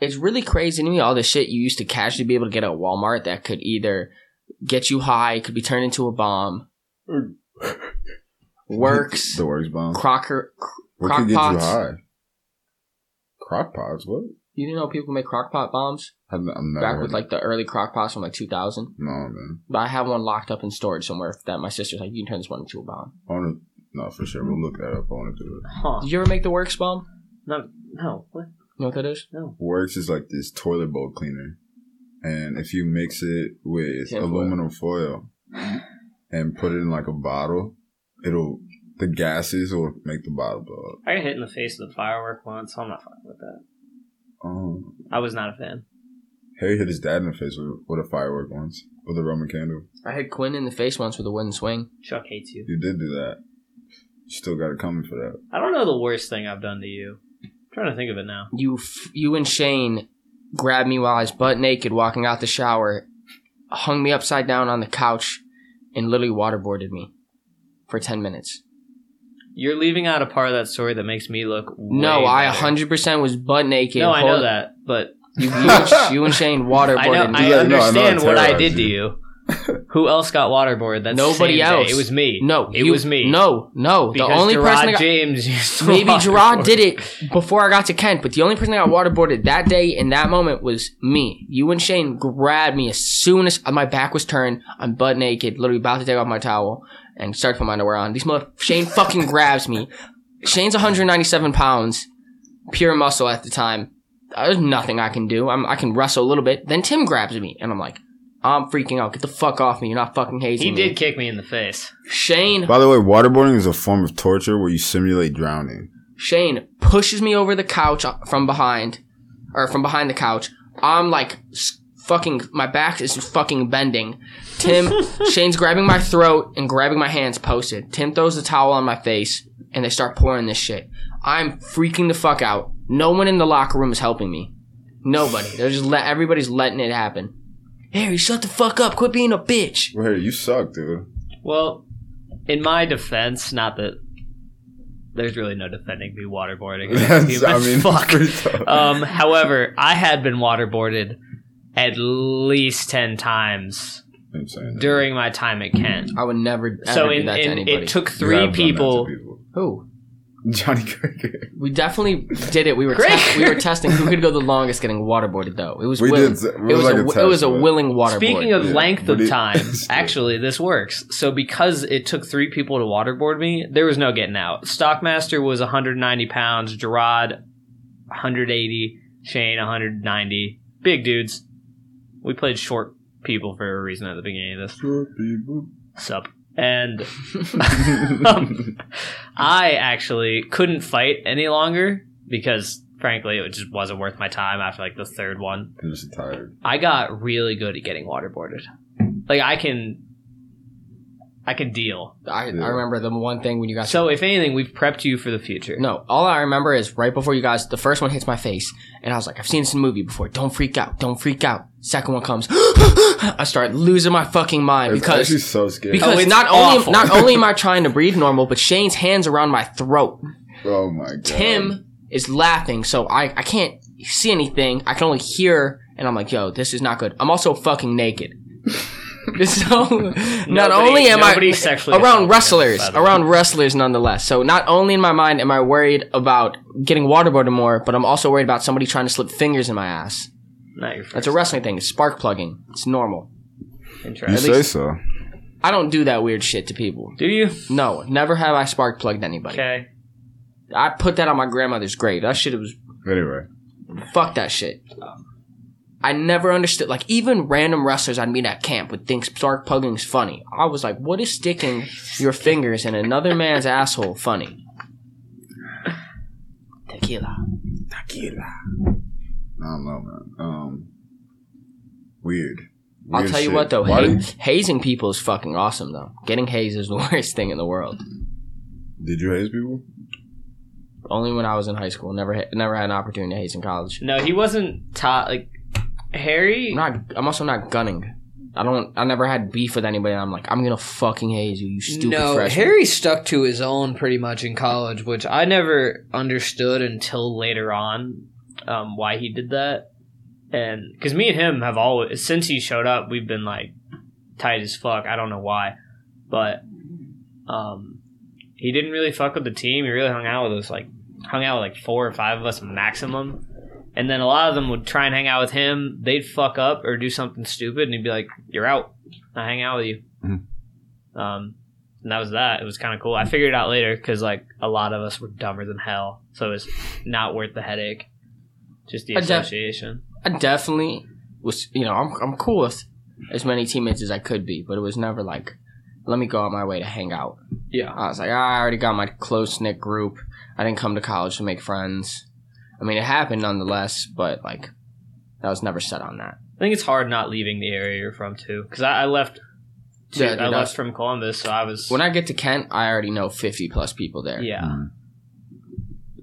It's really crazy to me all the shit you used to casually be able to get at Walmart that could either get you high, could be turned into a bomb, works, the works bomb. crocker. What crock could get you high? Crock pots? What? You didn't know people make crock pot bombs I've, I've never back with like the early crock pots from like 2000. No, man. But I have one locked up in storage somewhere that my sister's like, you can turn this one into a bomb. To. No, for sure. We'll look that up. I want to do it. huh Did you ever make the works bomb? no no what You know what that is? no Works is like this toilet bowl cleaner, and if you mix it with Tin aluminum foil and put it in like a bottle, it'll the gases will make the bottle blow up. I got hit in the face with a firework once. I'm not fucking with that. Um, I was not a fan. Harry hit his dad in the face with, with a firework once with a Roman candle. I hit Quinn in the face once with a wooden swing. Chuck hates you. You did do that. You still got it coming for that. I don't know the worst thing I've done to you. I'm trying to think of it now. You, f- you and Shane grabbed me while I was butt naked walking out the shower, hung me upside down on the couch, and literally waterboarded me for ten minutes. You're leaving out a part of that story that makes me look. No, way I hundred percent was butt naked. No, I know that, but You, you, and, you and Shane waterboarded I know. me. I Yeah, no, I know understand what I did terrorized to you. Who else got waterboarded? That's Nobody same day. else. It was me. No, it you- was me. No, no. because the only Gerard person that got, James used to maybe Gerard did it before I got to Kent, but the only person that got waterboarded that day in that moment was me. You and Shane grabbed me as soon as my back was turned. I'm butt naked, literally about to take off my towel and start to put my underwear on. These mother Shane fucking grabs me. Shane's 197 pounds, pure muscle at the time. There's nothing I can do. I'm, I can wrestle a little bit. Then Tim grabs me, and I'm like, I'm freaking out. Get the fuck off me. You're not fucking hazing He me. did kick me in the face. Shane By the way, waterboarding is a form of torture where you simulate drowning. Shane pushes me over the couch uh, from behind, or from behind the couch. I'm like fucking, my back is fucking bending. Tim, Shane's grabbing my throat and grabbing my hands posted. Tim throws the towel on my face and they start pouring this shit. I'm freaking the fuck out. No one in the locker room is helping me. Nobody. They're just let everybody's letting it happen. Harry, shut the fuck up. Quit being a bitch. Well, Harry, you suck, dude. Well, in my defense, not that there's really no defending me waterboarding. That's, I mean, fuck. Um, however, I had been waterboarded at least ten times I'm saying that. during my time at Kent. I would never ever So do in, that to in, anybody. it took three have to people. people. Who? Johnny Krieger. We definitely did it. We were Great. test- we were testing who could go the longest getting waterboarded though. It was We willing. did. It it was, was like a, a, test, it was a but- willing waterboard. Speaking of Yeah, length but of it- time, actually, this works. So because it took three people to waterboard me, there was no getting out. Stockmaster was 190 pounds, Gerard 180, Shane 190. Big dudes. We played short people for a reason at the beginning of this. Short people. Sup. And um, I actually couldn't fight any longer because, frankly, it just wasn't worth my time after like the third one. I'm just tired. I got really good at getting waterboarded. Like I can, I can deal. I, Yeah. I remember the one thing when you guys. So if anything, we've prepped you for the future. no, all I remember is right before you guys, the first one hits my face, and I was like, I've seen this in a movie before. Don't freak out. Don't freak out. Second one comes, I start losing my fucking mind It's because actually so scary. because Oh, it's not awful. only not only am I trying to breathe normal, but Shane's hands around my throat. oh my god. Tim is laughing, so I, I can't see anything. I can only hear, and I'm like, yo, this is not good. I'm also fucking naked. so not Nobody- only am I sexually around wrestlers, him, by the way. around wrestlers nonetheless. So not only in my mind am I worried about getting waterboarded more, but I'm also worried about somebody trying to slip fingers in my ass. Not your That's a wrestling thing. It's spark plugging. It's normal. You Interesting. say so. I don't do that weird shit to people. Do you? No, never have I spark plugged anybody. Okay. I put that on my grandmother's grave. That shit was Anyway, Fuck that shit. Oh. I never understood. Like even random wrestlers I'd meet at camp would think spark plugging's funny. I was like, what is sticking your fingers in another man's asshole funny? Tequila. tequila. I don't know, man. Um, weird. I'll Weird tell you what though, ha- did, hazing people is fucking awesome though. Getting hazed is the worst thing in the world. did you haze people? Only when I was in high school. Never, ha- never had an opportunity to haze in college. No, he wasn't taught like Harry. I'm not. I'm also not gunning. I don't. I never had beef with anybody. I'm like, I'm gonna fucking haze you, you stupid no, freshman. Harry stuck to his own pretty much in college, which I never understood until later on um, why he did that, and because me and him have always since he showed up, we've been like tight as fuck. I don't know why, but um, he didn't really fuck with the team. He really hung out with us, like hung out with like four or five of us maximum. And then a lot of them would try and hang out with him. They'd fuck up or do something stupid, and he'd be like, "You're out. I hang out with you." Mhm. Um, and that was that. It was kind of cool. I figured it out later because like a lot of us were dumber than hell, so it was not worth the headache. Just the I def- association. I definitely was, you know, I'm, I'm cool with as many teammates as I could be, but it was never like, let me go out my way to hang out. Yeah. I was like, ah, I already got my close knit group. I didn't come to college to make friends. I mean, it happened nonetheless, but like, that was never set on that. I think it's hard not leaving the area you're from too, because I, I left. Yeah, I dude, left I- from Columbus, so I was. When I get to Kent, I already know 50 plus people there. yeah, Mm.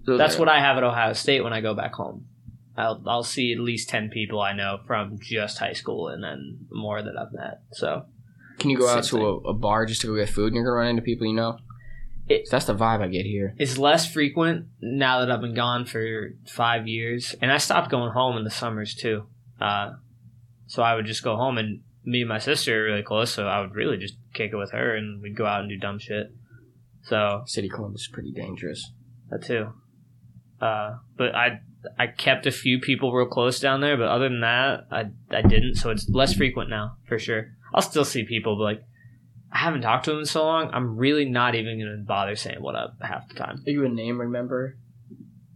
So that's there. what I have at Ohio State when I go back home. I'll I'll see at least ten people I know from just high school, and then more that I've met. So Can you go out to a, a bar just to go get food and you're going to run into people you know? It- that's the vibe I get here. it's less frequent now that I've been gone for five years, and I stopped going home in the summers too. Uh, so I would just go home, and me and my sister are really close, so I would really just kick it with her, and we'd go out and do dumb shit. So City Columbus is pretty dangerous. that too. Uh, but I I kept a few people real close down there, but other than that, I I didn't. So it's less frequent now for sure. I'll still see people, but like I haven't talked to them in so long. I'm really not even gonna bother saying what up half the time. Are you a name remember?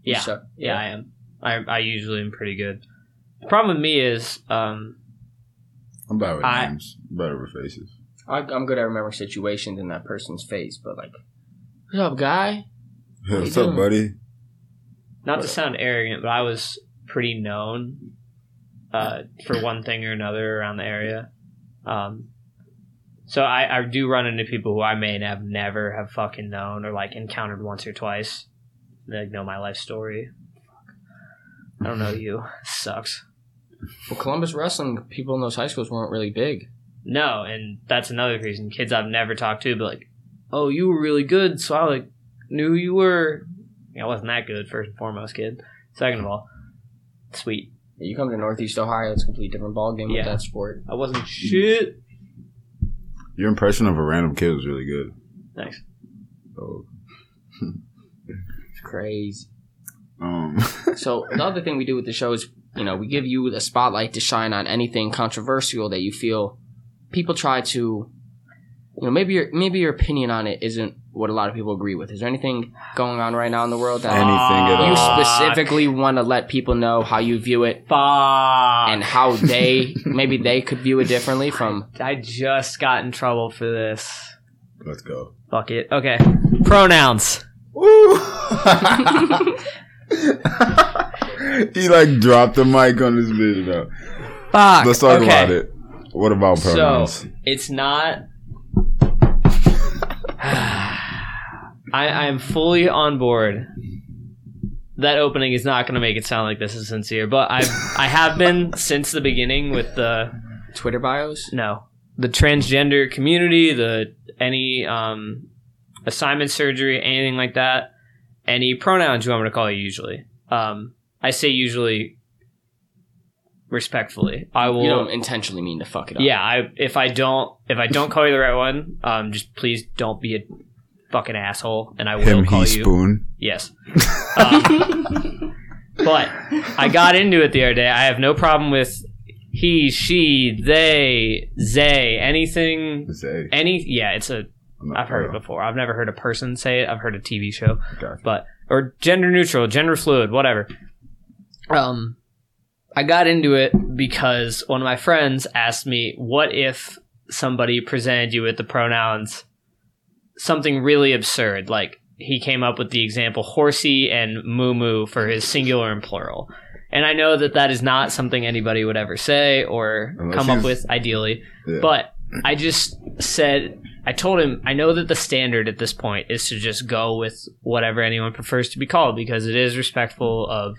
Yeah, So- yeah, I am. I I usually am pretty good. The problem with me is um I'm bad with I- names. Better with faces. I, I'm good at remembering situations in that person's face, but like, what's up, guy? Hey, you what's up, doing? buddy? not to sound arrogant, but I was pretty known uh, for one thing or another around the area. Um, so I, I do run into people who I may have never have fucking known or like encountered once or twice. They like, know my life story. Fuck. I don't know you. Sucks. Well, Columbus wrestling people in those high schools weren't really big. No, and that's another reason. Kids I've never talked to, but like, oh, you were really good, so I like knew you were. Yeah, I wasn't that good, first and foremost, kid. Second of all, sweet. You come to Northeast Ohio, it's a complete different ballgame Yeah. with that sport. I wasn't shit. Your impression of a random kid was really good. Thanks. So, It's crazy. um, So the other thing we do with the show is, you know, we give you the spotlight to shine on anything controversial that you feel people try to, you know, maybe your maybe your opinion on it isn't what a lot of people agree with. Is there anything going on right now in the world that Anything you all. specifically want to let people know how you view it Fuck. and how they maybe they could view it differently from I just got in trouble for this. let's go. Fuck it. Okay. Pronouns. Woo! he like dropped the mic on this video. Fuck. Let's talk okay. about it. What about pronouns? So it's not. I I am fully on board. That opening is not going to make it sound like this is sincere, but I I have been since the beginning with the Twitter bios. no the transgender community, the any um assignment surgery, anything like that. Any pronouns you want me to call you usually. Um, I say usually respectfully. I will. You don't intentionally mean to fuck it up. Yeah, I if I don't if I don't call you the right one, um, just please don't be a fucking asshole, and I will Him, call he, you. spoon. Yes. Um, but I got into it the other day. I have no problem with he, she, they, they, anything, Say. any. Yeah, it's a. I'm not- I've heard it before. I've never heard a person say it. I've heard a TV show Okay. but or gender neutral, gender fluid, whatever. Um, I got into it because one of my friends asked me, "What if somebody presented you with the pronouns something really absurd, like he came up with the example horsey and moo moo for his singular and plural." And I know that that is not something anybody would ever say or Unless come up with ideally. Yeah. But I just said, I told him, I know that the standard at this point is to just go with whatever anyone prefers to be called because it is respectful of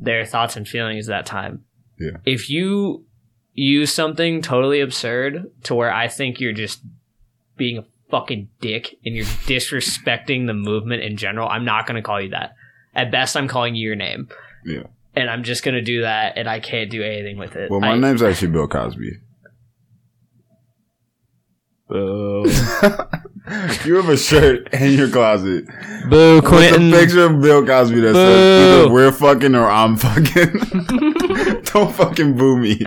their thoughts and feelings that time. Yeah. If you use something totally absurd to where I think you're just being a fucking dick and you're disrespecting the movement in general, I'm not going to call you that. At best, I'm calling you your name. Yeah. And I'm just going to do that and I can't do anything with it. Well, my I- name's actually Bill Cosby. Boo. you have a shirt in your closet Boo, with a picture of Bill Cosby that says either we're fucking or I'm fucking. Don't fucking boo me.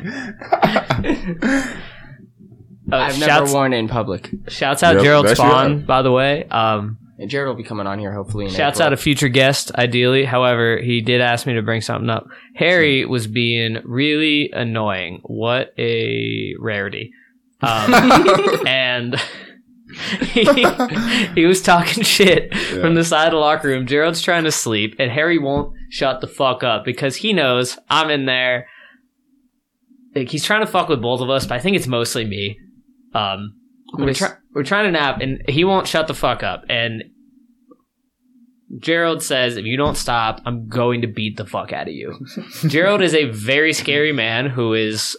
Uh, I've never shouts, worn it in public. shouts out Yep, Gerald Spawn, by the way. Um, And Jared will be coming on here hopefully. In Shouts April. out a future guest, ideally. However, he did ask me to bring something up. Harry was being really annoying. What a rarity. Um, and he, he was talking shit from the side of the locker room. Gerald's trying to sleep, and Harry won't shut the fuck up because he knows I'm in there like he's trying to fuck with both of us, but I think it's mostly me. Um, we're, Miss- try- we're trying to nap, and he won't shut the fuck up. And Gerald says, "If you don't stop, I'm going to beat the fuck out of you." Gerald is a very scary man who is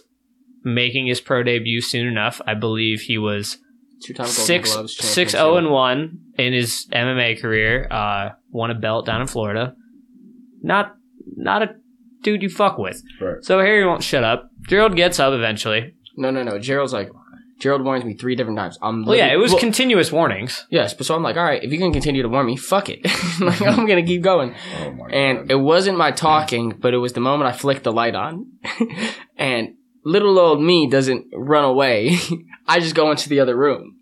making his pro debut soon enough. I believe he was Two-time Golden six Gloves six champion, zero too. and one in his MMA career. Uh, won a belt down in Florida. Not not a dude you fuck with. Right. So Harry won't shut up. Gerald gets up eventually. No, no, no. Gerald's like, Gerald warns me three different times. I'm Well, yeah, it was Well, continuous warnings. yes, but so I'm like, all right, if you can continue to warn me, fuck it. like I'm gonna keep going. Oh my And god. it wasn't my talking, but it was the moment I flicked the light on. and little old me doesn't run away. I just go into the other room.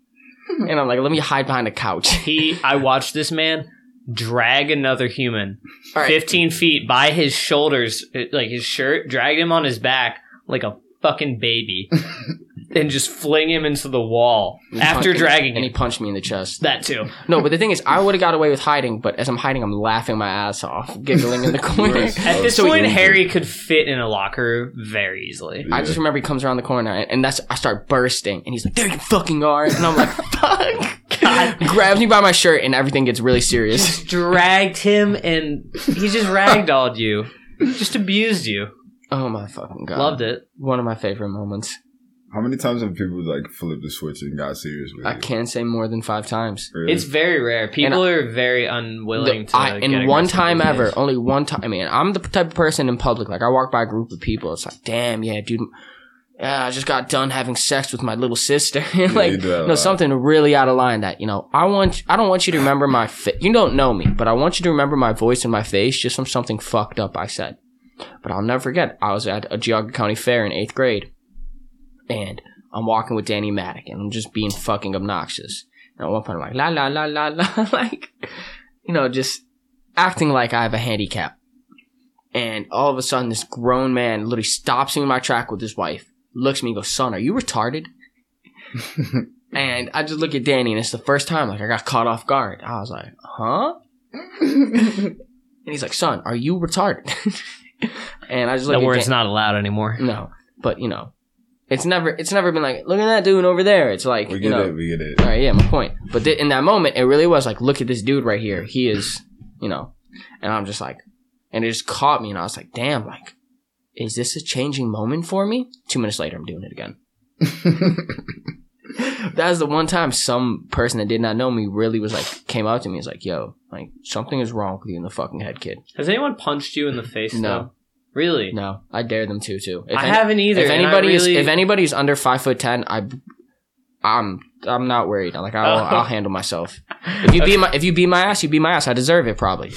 And I'm like, let me hide behind a couch. He, I watched this man drag another human All right. 15 feet by his shoulders, uh, like his shirt, dragged him on his back like a fucking baby, and just fling him into the wall And he after punched- dragging And he punched me in the chest. That too. No, but the thing is, I would have got away with hiding, but as I'm hiding, I'm laughing my ass off, giggling in the corner. Right. At this So point, Harry could fit in a locker very easily. I just remember he comes around the corner, and, and that's I start bursting, and he's like, "There you fucking are," and I'm like, "Fuck!" God. Grabs me by my shirt, and everything gets really serious. Dragged him, and he just ragdolled you, just abused you. Oh my fucking god! Loved it. One of my favorite moments. How many times have people like flipped the switch and got serious with I you? can't say more than five times. Really? It's very rare. People are very unwilling The- to. I, get and one aggressive time these ever, days. only one time. I mean, I'm the type of person in public. Like I walk by a group of people, it's like, damn, yeah, dude. Yeah, I just got done having sex with my little sister. like, you do that a you know, lot. something really out of line. That you know, I want. I don't want you to remember my. Fa- you don't know me, but I want you to remember my voice and my face just from something fucked up I said. But I'll never forget. I was at a Geauga County fair in eighth grade, and I'm walking with Danny Maddock, and I'm just being fucking obnoxious. And at one point, I'm like, la la la la la, like, you know, just acting like I have a handicap. And all of a sudden, this grown man literally stops me in my track with his wife, looks at me and goes, Son, are you retarded? and I just look at Danny, and it's the first time, like, I got caught off guard. I was like, Huh? and he's like, Son, are you retarded? and I just look That at word's not allowed anymore. No, but, you know, it's never, it's never been like, look at that dude over there. It's like, we you get know, it. We get it. all right, yeah, my point. But th- in that moment, it really was like, look at this dude right here. He is, you know, and I'm just like, and it just caught me, and I was like, damn, like, is this a changing moment for me? Two minutes later, I'm doing it again. that was the one time some person that did not know me really was like, came up to me, and was like, yo, like, something is wrong with you in the fucking head, kid. Has anyone punched you in the face? No. Really? No, I dare them to too. If I any- haven't either. If anybody really- is, if anybody's under five foot ten, I, I'm, I'm not worried. Like I'll, Oh. I'll handle myself. If you beat my, if you beat my ass, you beat my ass. I deserve it probably,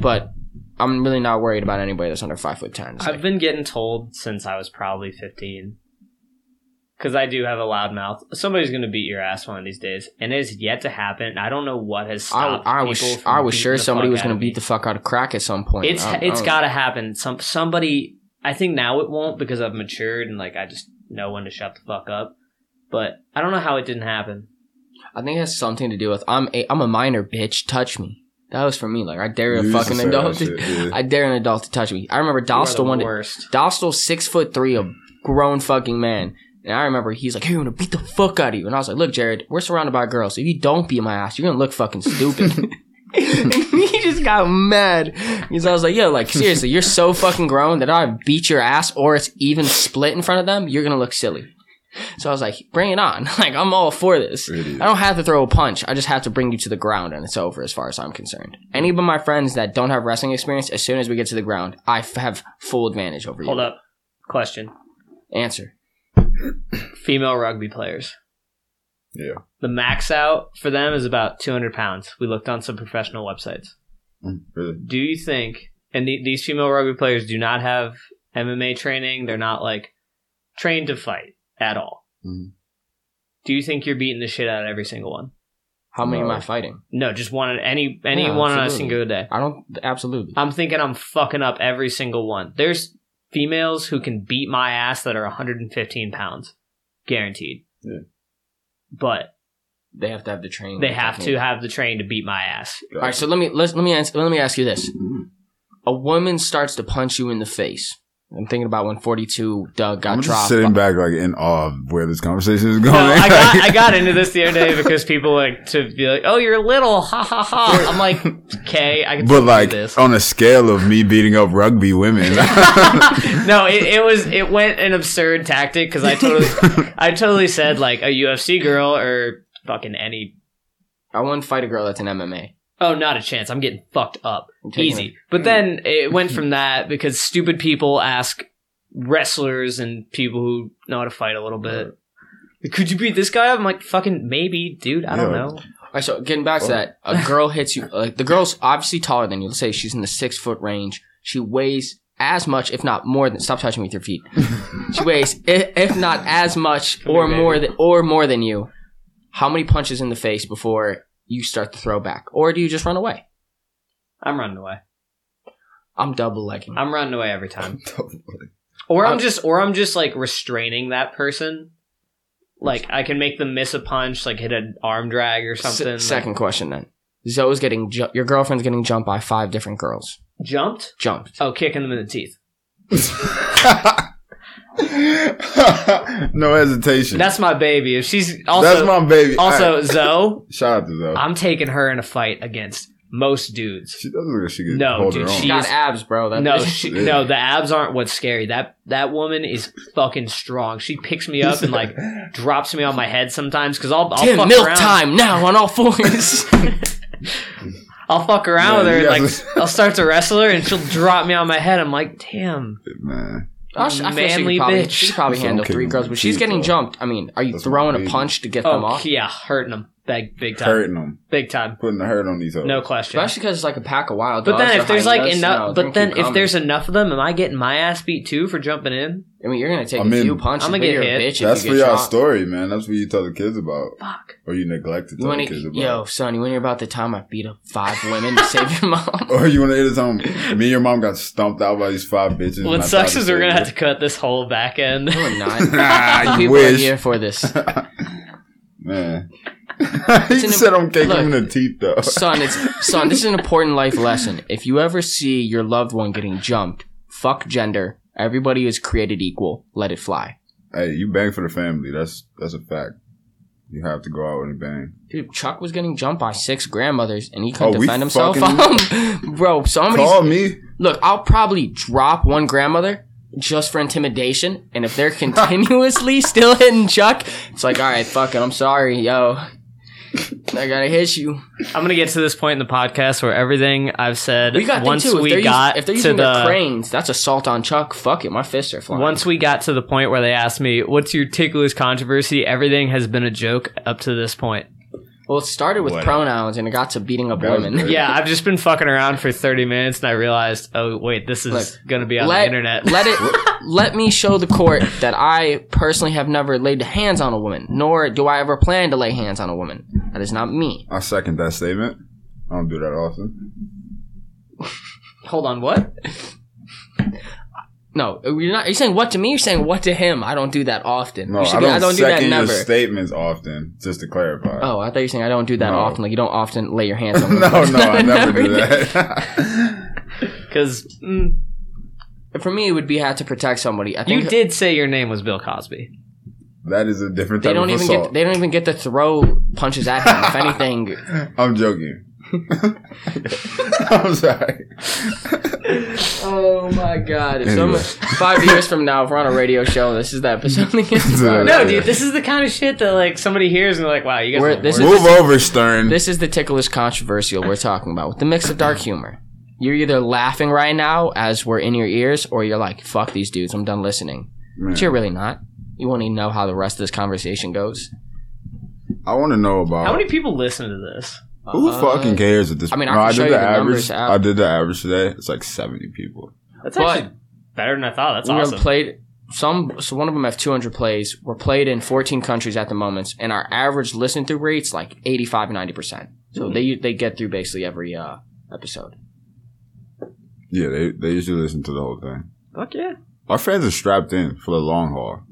but I'm really not worried about anybody that's under five foot ten. It's I've like, been getting told since I was probably 15. Because I do have a loud mouth. Somebody's going to beat your ass one of these days. And it has yet to happen. I don't know what has I, stopped I was, people from I was sure somebody was going to beat the fuck out of crack at some point. It's I- I it's don't- got to happen. Some somebody. I think now it won't because I've matured and like I just know when to shut the fuck up. But I don't know how it didn't happen. I think it has something to do with I'm a, I'm a minor bitch. Touch me. That was for me. Like I dare a You used to fucking say that adult. shit, yeah. I dare an adult to touch me. I remember You Dostal one day. worst. Dostal's six foot three, a grown fucking man. And I remember he's like, hey, I'm gonna beat the fuck out of you. And I was like, look, Jared, we're surrounded by girls. If you don't beat my ass, you're gonna look fucking stupid. and he just got mad. Because I was like, yo, like, seriously, you're so fucking grown that I beat your ass or it's even split in front of them, you're gonna look silly. So I was like, bring it on. Like, I'm all for this. I don't have to throw a punch. I just have to bring you to the ground and it's over as far as I'm concerned. Any of my friends that don't have wrestling experience, as soon as we get to the ground, I f- have full advantage over you. Hold up. Question. Answer. Female rugby players. Yeah. The max out for them is about 200 pounds. We looked on some professional websites. Mm, Really. Do you think, and the, these female rugby players do not have MMA training, they're not like trained to fight at all. Mhm. Do you think you're beating the shit out of every single one? How many am I fighting? No, just one any any Yeah, one on a single day. I don't. Absolutely. I'm thinking I'm fucking up every single one. There's females who can beat my ass that are 115 pounds, guaranteed. Yeah. But They have to have the training. they have to have the train to beat my ass. All right. So let me let's let me ask, let me ask you this: mm-hmm. A woman starts to punch you in the face. I'm thinking about when 42 Doug got I'm just dropped. sitting back like in awe of where this conversation is going. No, I got I got into this the other day because people like to be like, "Oh, you're little," ha ha ha. I'm like, okay, I can but like this. on a scale of me beating up rugby women, no, it, it was it went an absurd tactic because I totally I totally said like a UFC girl or fucking any. I wouldn't fight a girl that's an MMA. Oh, not a chance. I'm getting fucked up. I'm taking Easy. But mm. then it went from that because stupid people ask wrestlers and people who know how to fight a little bit. Could you beat this guy up? I'm like, fucking maybe, dude. I don't Yeah. know. All right, so getting back to that, a girl hits you. Like the girl's obviously taller than you. Let's say she's in the six foot range. She weighs as much, if not more than. Stop touching me with your feet. she weighs, i- if not as much, Come or here, more than, or more than you. How many punches in the face before you start to throw back, or do you just run away? I'm running away. I'm double legging. I'm running away every time. Or I'm just, or I'm just like restraining that person. Like I can make them miss a punch, like hit an arm drag or S- something. like- second question then. Zoe's getting ju- your girlfriend's getting jumped by five different girls. jumped. Jumped. Oh, kicking them in the teeth. no hesitation. That's my baby. If she's also That's my baby. also Alright, Zoe, shout out to Zoe. I'm taking her in a fight against most dudes. she doesn't look like she can No, hold dude, her own. she- Got is- abs, bro. That, No, she, Yeah. no, the abs aren't what's scary. That that woman is fucking strong. She picks me up and like drops me on my head sometimes because I'll, I'll Tim, fuck milk around. time now on all fours. I'll fuck around Man, with her and guys- like I'll start to wrestle her and she'll drop me on my head. I'm like, damn, Man, I sh- I feel she probably, bitch. She could probably That's handle three girls, but she's getting jumped. I mean, are you That's throwing a punch to get them oh off? yeah, hurting them big big time, hurting them, big time, putting the hurt on these hoes. no question. Especially because it's like a pack of wild But dogs then or if there's like hyenas, enough, they're but then keep if coming. there's enough of them, am I getting my ass beat too for jumping in? I mean, you're gonna take I a mean, few punches. I'ma get hit. a bitch That's if for you get y'all shot. story, man. That's what you tell the kids about, Fuck. or you neglect to You tell wanna, the kids about. yo, son, you want to hear about the time I beat up five women to save your mom? Or you want to hear the time me and your mom got stumped out by these five bitches. What sucks is we're gonna have to cut this whole back end. No, we're not. Ah, The you people are wish. here for this. Man, he said I'm kicking him in the teeth though. son, it's son. This is an important life lesson. If you ever see your loved one getting jumped, fuck gender. Everybody is created equal. Let it fly. Hey, you bang for the family. That's that's a fact. You have to go out and bang. Dude, Chuck was getting jumped by six grandmothers, and he couldn't Oh, defend himself. Bro, somebody's Call me. look. I'll probably drop one grandmother just for intimidation, and if they're continuously still hitting Chuck, it's like, all right, fuck it. I'm sorry, yo. I gotta hit you. I'm gonna get to this point in the podcast where everything I've said We got once too. If we they're got using, if they're to using their the cranes, that's assault on Chuck. Fuck it, my fists are flying. once we got to the point where they asked me, "What's your ticklish controversy?" Everything has been a joke up to this point. Well, it started with Whatever. pronouns and it got to beating up That was women. great. Yeah, I've just been fucking around for 30 minutes and I realized, oh wait, this is Look, gonna be on let, the internet. let it let me show the court that I personally have never laid hands on a woman, nor do I ever plan to lay hands on a woman. That is not me. I second that statement. I don't do that often. Hold on, what? No, you're not. You're saying what to me? You're saying what to him? I don't do that often. No, You should I be- don't, do that second your never. statements often. Just to clarify. Oh, I thought you were saying I don't do that No. often. Like you don't often lay your hands on. no, women. no, I never do that. Because mm, For me, it would be had to protect somebody. I think you did say your name was Bill Cosby. that is a different they don't of even assault. get. They don't even get to throw punches at him. if anything, I'm joking. I'm sorry. Oh my god! If Anyway. five years from now, if we're on a radio show, this is the episode. we get So- started. No, dude, this is the kind of shit that like somebody hears and they're like, "Wow, you guys." We're- this more is- Move over, Stern. This is the ticklish controversial we're talking about with the mix of dark humor. You're either laughing right now as we're in your ears, or you're like, "Fuck these dudes, I'm done listening." Man, But you're really not. You want to know how the rest of this conversation goes. I want to know about How many people listen to this? Who Uh, fucking cares at this. I mean, I no, I did the the average. app. I did the average today. It's like 70 people. That's But- actually better than I thought. That's we awesome. are played some. So one of them have 200 plays. We're played in 14 countries at the moment, and our average listen through rates like 85, 90 percent. So they they get through basically every uh, episode. Yeah, they they usually listen to the whole thing. Fuck yeah. Our fans are strapped in for the long haul.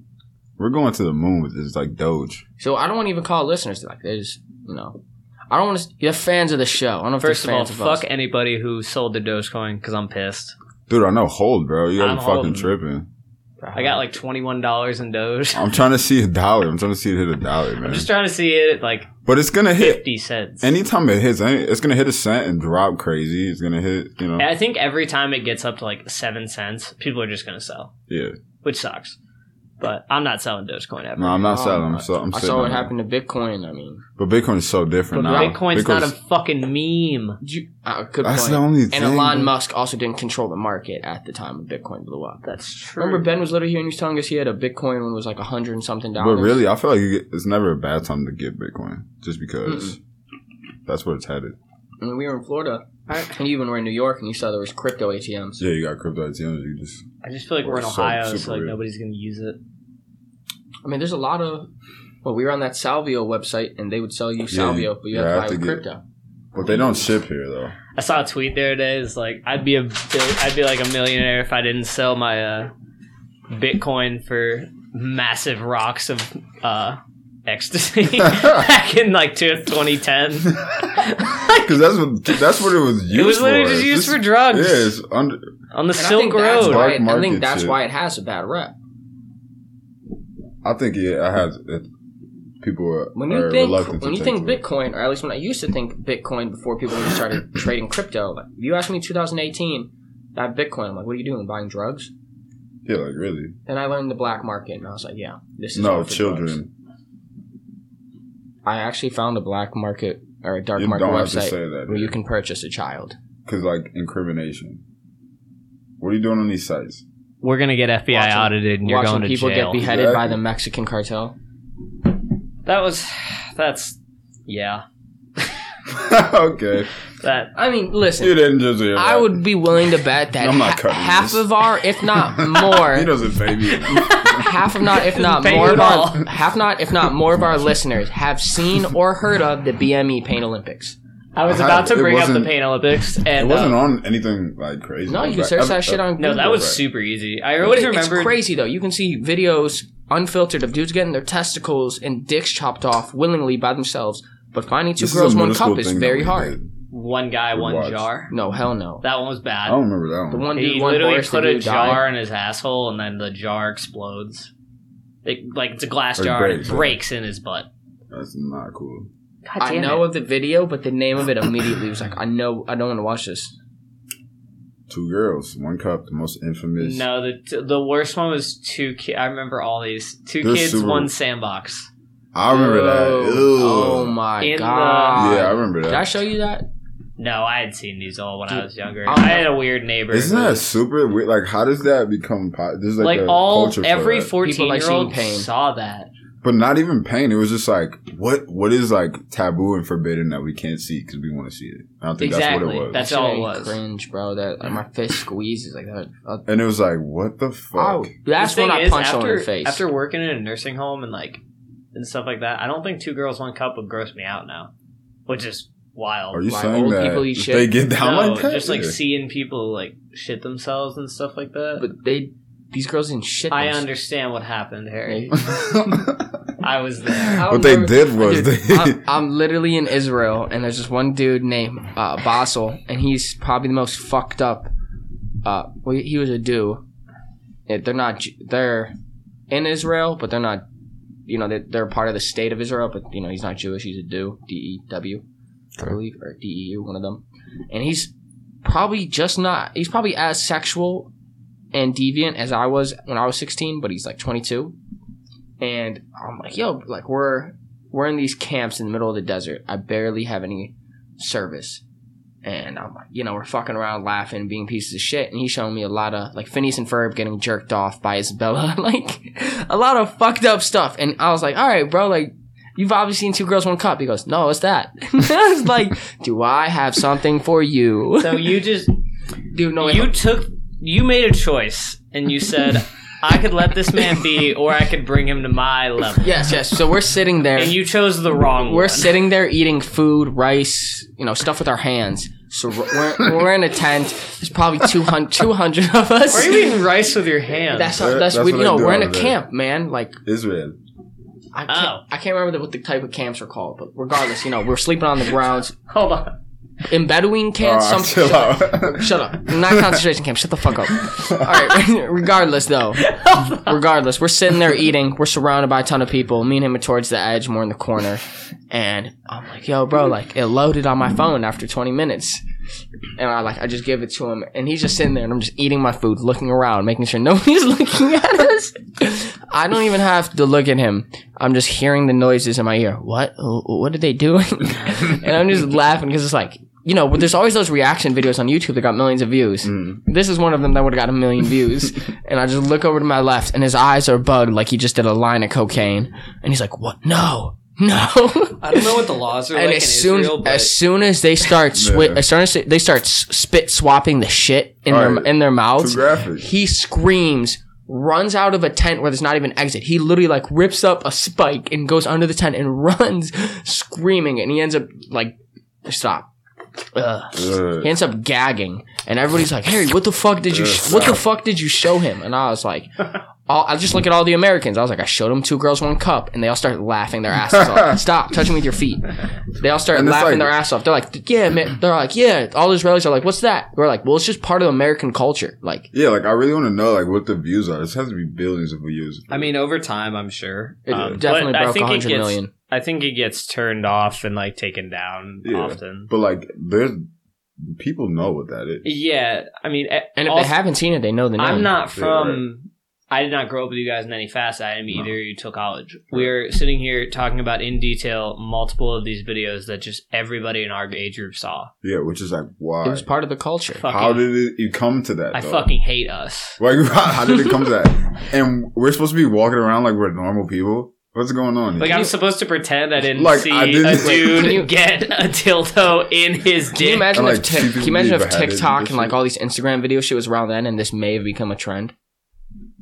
We're going to the moon with this like Doge. So I don't want to even call listeners like they just you know. I don't want to. They're fans of the show. I don't know if First of they're all, fans fuck us. anybody who sold their Dogecoin because I'm pissed. Dude, I know hold, bro. You gotta I'm be fucking holding. tripping. I got like twenty one dollars in Doge. I'm trying to see a dollar. I'm trying to see it hit a dollar, man. I'm just trying to see it like but it's gonna hit fifty cents. anytime it hits. It's gonna hit a cent and drop crazy. It's gonna hit, you know. And I think every time it gets up to like seven cents, people are just gonna sell, Yeah. which sucks. But I'm not selling Dogecoin ever. No, I'm not Oh, selling. I'm, so, I'm I saw what happened to Bitcoin. I mean, But Bitcoin is so different But now. Bitcoin's, not a fucking meme. you, uh, good That's point. the only and thing, Elon dude. Musk also didn't control the market at the time when Bitcoin blew up. That's true. Remember Ben was literally here and he was telling us he had a Bitcoin when it was like a hundred and something dollars. But really, I feel like get, it's never a bad time to get Bitcoin, just because that's where it's headed. I mean, we were in Florida, and you even were in New York, and you saw there was crypto ATMs. Yeah, you got crypto ATMs. You just I just feel like we're in So- Ohio, so, super like weird. nobody's gonna use it. I mean, there's a lot of. Well, we were on that Salvio website, and they would sell you Salvio, but you yeah, have to have buy to with get- crypto. but they don't ship here though. I saw a tweet the other day. It's like I'd be a bill- I'd be like a millionaire if I didn't sell my uh, Bitcoin for massive rocks of uh, ecstasy back in like 2010. Because that's what that's what it was used it was literally for. just It's used for drugs Yeah, it's under. on the And Silk Road. why. I think that's shit. why it has a bad rep. I think yeah, I had it, people are, When are you think reluctant when you take think it. Bitcoin, or at least when I used to think Bitcoin before people really started trading crypto, like if you asked me 2018, that Bitcoin, I'm like, what are you doing? Buying drugs? yeah, like really, Then I learned the black market, and I was like, yeah, this is no children. for drugs. Children. I actually found a black market or a dark You market don't have to website that where you can purchase a child. because like incrimination. What are you doing on these sites? We're gonna get FBI Watching- audited, and you're going to people jail. get beheaded by the Mexican cartel. that was that's yeah. okay, That I mean, listen, you didn't just hear. I that. would be willing to bet that I'm not ha- half this. of our, if not more, he doesn't pay me. Half of not, if not more of our, half not, if not more of our listeners have seen or heard of the BME Pain Olympics. I was I about to had- it bring up the wasn't- Pain Olympics, and it wasn't uh, on anything like crazy. No, you can search that shit on no, that was Right. super easy. I always It's remember crazy though. You can see videos unfiltered of dudes getting their testicles and dicks chopped off willingly by themselves, but finding two This is girls one cup is very we hard. Did. one guy, We one watched. jar. No, hell no. That one was bad. I bad. don't remember that one. The one. one He dude, one literally horse, put a dude jar died. in his asshole, and then the jar explodes. It, like it's a glass Or jar, and it breaks, yeah. breaks in his butt. That's not cool. God I damn know it. of the video, but the name of it immediately was like, I know, I don't want to watch this. Two girls, one cup, the most infamous. No, the the worst one was two. Ki- I remember all these two They're kids, super- one sandbox. I remember that. Oh, Ew. oh my In the- god! Yeah, I remember that. Did I that. show you that? No, I had seen these all when I was younger. I'll I had a weird neighbor. Isn't that super weird? Like, how does that become? Po- There's like, like a all culture every fourteen year old seeing pain. saw that? but not even pain. It was just like, what? What is like taboo and forbidden that we can't see because we want to see it? I don't think that's what it was. That's That all it was. Cringe, bro. That like, my fist squeezes like that. Uh, and it was like, what the fuck? oh, that's when I is, punched after, someone in face. After working in a nursing home and like and stuff like that, I don't think two girls one cup would gross me out now, which is wild. Are you Like, saying old that people eat shit? they get down no, like that? just like Yeah. seeing people like shit themselves and stuff like that. but they, these girls didn't shit. I themselves. understand what happened, Harry. I was there. I what they remember- did was Dude, they. I'm, I'm literally in Israel, and there's this one dude named uh, Basel, and he's probably the most fucked up. Uh, well, he was a Jew. Yeah, They're not. They're in Israel, but they're not. You know, they're, they're part of the state of Israel, but you know, he's not Jewish. He's a Jew. D E W, I believe, or D E U, one of them. And he's probably just not. He's probably as sexual and deviant as I was when I was 16, but he's like 22. And I'm like, yo, like we're we're in these camps in the middle of the desert. I barely have any service. And I'm like, you know, we're fucking around laughing, being pieces of shit. And he's showing me a lot of like Phineas and Ferb getting jerked off by Isabella, like a lot of fucked up stuff. And I was like, all right, bro, like you've obviously seen two girls, one cup. He goes, no, what's that? I was like, do I have something for you? So you just Dude, no, you took you made a choice and you said I could let this man be or I could bring him to my level. yes, yes. So we're sitting there. And you chose the wrong we're one. sitting there eating food, rice, you know, stuff with our hands. So we're, we're in a tent. There's probably 200, 200 of us. Why are you eating rice with your hands? That's how, that's, that's we, what you know they do we're in a over camp, man. Like Israel. I oh. can't Oh. I can't remember the, what the type of camps are called, but regardless, you know we're sleeping on the grounds. Hold on. in Bedouin oh, camps. Oh, some chill out. Shut up. Not concentration camp. Shut the fuck up. All right. Regardless, though. Regardless, we're sitting there eating. We're surrounded by a ton of people. Me and him are towards the edge, more in the corner. And I'm like, yo, bro, like it loaded on my phone after 20 minutes. And I like, I just give it to him, and he's just sitting there, and I'm just eating my food, looking around, making sure nobody's looking at us. I don't even have to look at him. I'm just hearing the noises in my ear. What? What are they doing? and I'm just laughing because it's like, you know, there's always those reaction videos on YouTube that got millions of views. Mm. This is one of them that would have got a million views. and I just look over to my left, and his eyes are bugged like he just did a line of cocaine. And he's like, "What? No, no." I don't know what the laws are and like as in soon Israel, but as soon as they start swi- as soon as they start s- spit swapping the shit in their Right. in their mouths, Too graphic. he screams. Runs out of a tent where there's not even exit. He literally like rips up a spike and goes under the tent and runs screaming. And he ends up like, stop. Ugh. Ugh. He ends up gagging, and everybody's like, "Harry, what the fuck did you? Sh- what the fuck did you show him?" And I was like, all, "I just look at all the Americans." I was like, "I showed them two girls, one cup," and they all start laughing their asses off. Stop touching me with your feet. They all start And it's laughing like- their ass off. They're like, "Yeah, man." They're like, "Yeah." All Israelis are like, "What's that?" We're like, "Well, it's just part of American culture." Like, Yeah, like I really want to know like what the views are. This has to be billions of views. I mean, over time, I'm sure. it Um, definitely but I broke think it hundred gets- million. I think it gets turned off and like taken down Yeah. often. But like, there's people know what that is. Yeah, I mean, And if also- they haven't seen it, they know the name. I'm not Yeah, from. I did not grow up with you guys in any fast. facet. No. Either you took college. We're sitting here talking about in detail multiple of these videos that just everybody in our age group saw. Yeah, which is like why? It was part of the culture. Fucking, How did it, it come to that? I though? fucking hate us. like how, how did it come to that? And we're supposed to be walking around like we're normal people. What's going on? Here? Like I'm supposed to pretend I didn't Like, see I didn't- a dude can you- get a dildo in his Can you dick. imagine And, if like, Tik- see can you imagine if TikTok and and like all these Instagram video shit was around then, and this may have become a trend?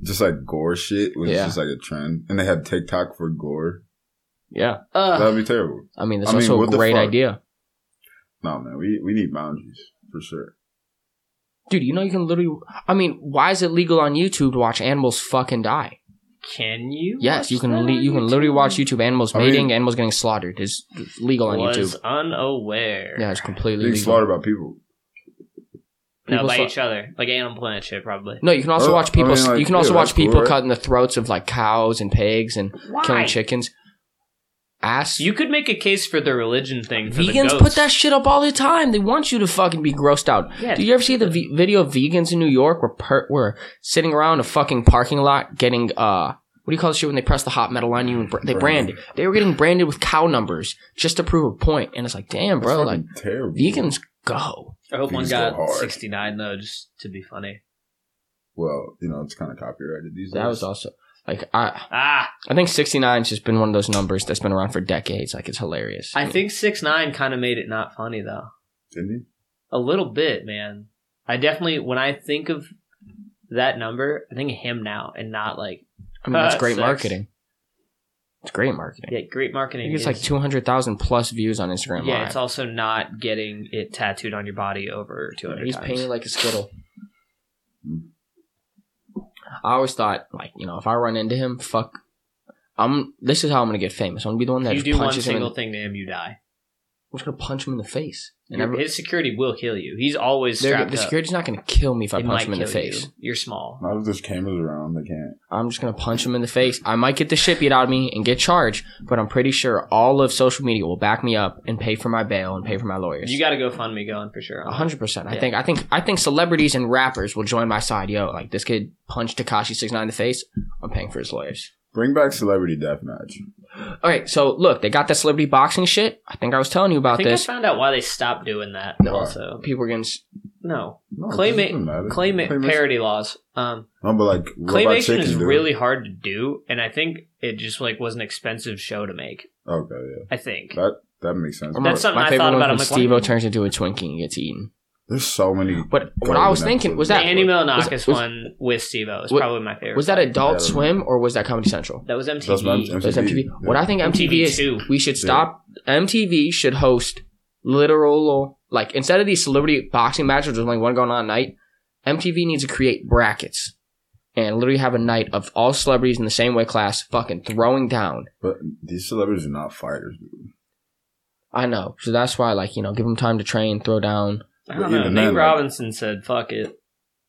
Just like gore shit was Yeah. just like a trend, and they had TikTok for gore. Yeah, Ugh. That'd be terrible. I mean that's I also what a great idea, No man, we we need boundaries for sure. dude. You know you can literally. I mean, why is it legal on YouTube to watch animals fucking die? Can you? Yes, watch you can. that Le- you can literally watch YouTube animals I mean- mating, animals getting slaughtered. It's it's legal on YouTube. Was YouTube. unaware. Yeah, it's completely Being legal. slaughtered by people. No, by sla- each other, like Animal Planet shit, probably. No, you can also Oh, watch I people. mean, like, you can also yeah, watch that's cool, people right? cutting the throats of like cows and pigs and Why? killing chickens. Ass. You could make a case for the religion thing. For Vegans goats. put that shit up all the time. They want you to fucking be grossed out. Yeah. Do you ever see the v- video of vegans in New York where per- were sitting around a fucking parking lot getting uh what do you call the shit when they press the hot metal on you and br- they brand it? They were getting branded with cow numbers just to prove a point, and it's like, damn, bro, That's like terrible. vegans go. I hope one These got go 69 though, just to be funny. Well, you know, it's kind of copyrighted these days. That was also like I Ah, I think 69's just been one of those numbers that's been around for decades. Like it's hilarious. I think six nine kind of made it not funny though. Didn't he? A little bit, man. I definitely when I think of that number, I think of him now and not like I mean, that's Uh, great sucks. marketing. It's great marketing. yeah, great marketing. think it's is- like 200,000 plus views on Instagram Yeah, Live. it's also not getting it tattooed on your body over 200 He's times. painted like a skittle. Mm. I always thought, like, you know, if I run into him, fuck. I'm. This is how I'm gonna get famous. I'm gonna be the one that you just do one punches him. Single I'm thing to him, you die. We're just gonna punch him in the face. And Your- His security will kill you. He's always they're- strapped the up. security's not gonna kill me if I It punch might him in the kill face. you. You're small. Not if there's cameras around, they can't. I'm just gonna punch him in the face. I might get the shit beat out of me and get charged, but I'm pretty sure all of social media will back me up and pay for my bail and pay for my lawyers. You got to go fund me going for sure. A hundred percent. I Yeah. think. I think. I think celebrities and rappers will join my side. Yo, like this kid punched Tekashi Six Nine in the face. I'm paying for his lawyers. Bring back celebrity deathmatch. All right, so look, they got that celebrity boxing shit. I think I was telling you I about think this. I found out why they stopped doing that. No. Also, People were getting. s- no No, it Claima- doesn't matter. claim Claymation- parody laws. Um, No, but like Robot claymation Chicken is do it. really hard to do, and I think it just like was an expensive show to make. okay. Yeah, I think. that that makes sense. That's something my I favorite thought one about. I'm was like, why Steve-O didn't- turns into a Twinkie and gets eaten. There's so many. But what I was Golden thinking was The that Andy Milonakis was- was- one with Steve-O is was- probably my favorite. was that Adult Yeah. Swim or was that Comedy Central? That was That's MTV. my- That's MTV. What I think MTV, MTV is, too. we should stop. MTV should host literal like instead of these celebrity boxing matches, there's only one going on at night. MTV needs to create brackets and literally have a night of all celebrities in the same weight class, fucking throwing down. But these celebrities are not fighters, dude. I know. So that's why, like, you know, give them time to train, throw down. I don't But know. Nate then, like- Robinson said, "Fuck it."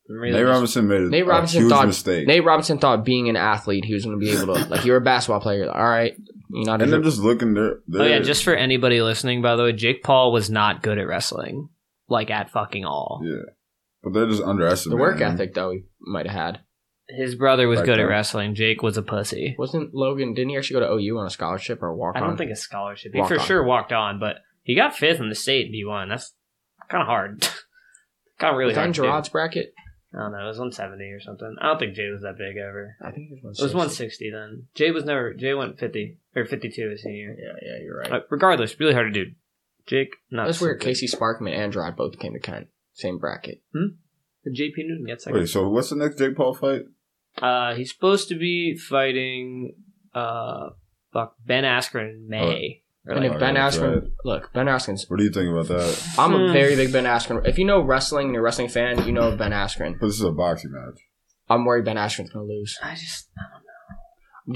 Really Nate just- Robinson made a, Nate a Robinson huge thought mistake. Nate Robinson thought being an athlete, he was going to be able to, like, you're a basketball player. All right, you're not. and they're just looking there. Oh yeah, just for anybody listening, by the way, Jake Paul was not good at wrestling, like at fucking all. yeah, but they're just underestimating the work him. ethic, though, he might have had. His brother was Right good at wrestling. Jake was a pussy. Wasn't Logan? Didn't he actually go to OU on a scholarship or walk on? I don't think a scholarship. He Walk for on. sure walked on, but he got fifth in the state in D one. That's kind of hard. kind of really was that in hard. to do. Gerard's bracket. I don't know. It was one seventy or something. I don't think Jay was that big ever. I think it was It was one sixty then. Jay was never. Jay went fifty or fifty two his senior year. Yeah, yeah, you're right. Uh, regardless, really hard to do. Jake, not That's weird. super- Casey Sparkman and Gerard both came to Kent. Same bracket. Hmm? Did JP Newton get second? Wait, so what's the next Jake Paul fight? Uh, he's supposed to be fighting uh, fuck Ben Askren in May. Or And like- if Ben Oh, Askren, right. look, Ben Askren's. What do you think about that? I'm a Hmm. very big Ben Askren. If you know wrestling and you're a wrestling fan, you know Ben Askren. But this is a boxing match. I'm worried Ben Askren's gonna lose. I just I don't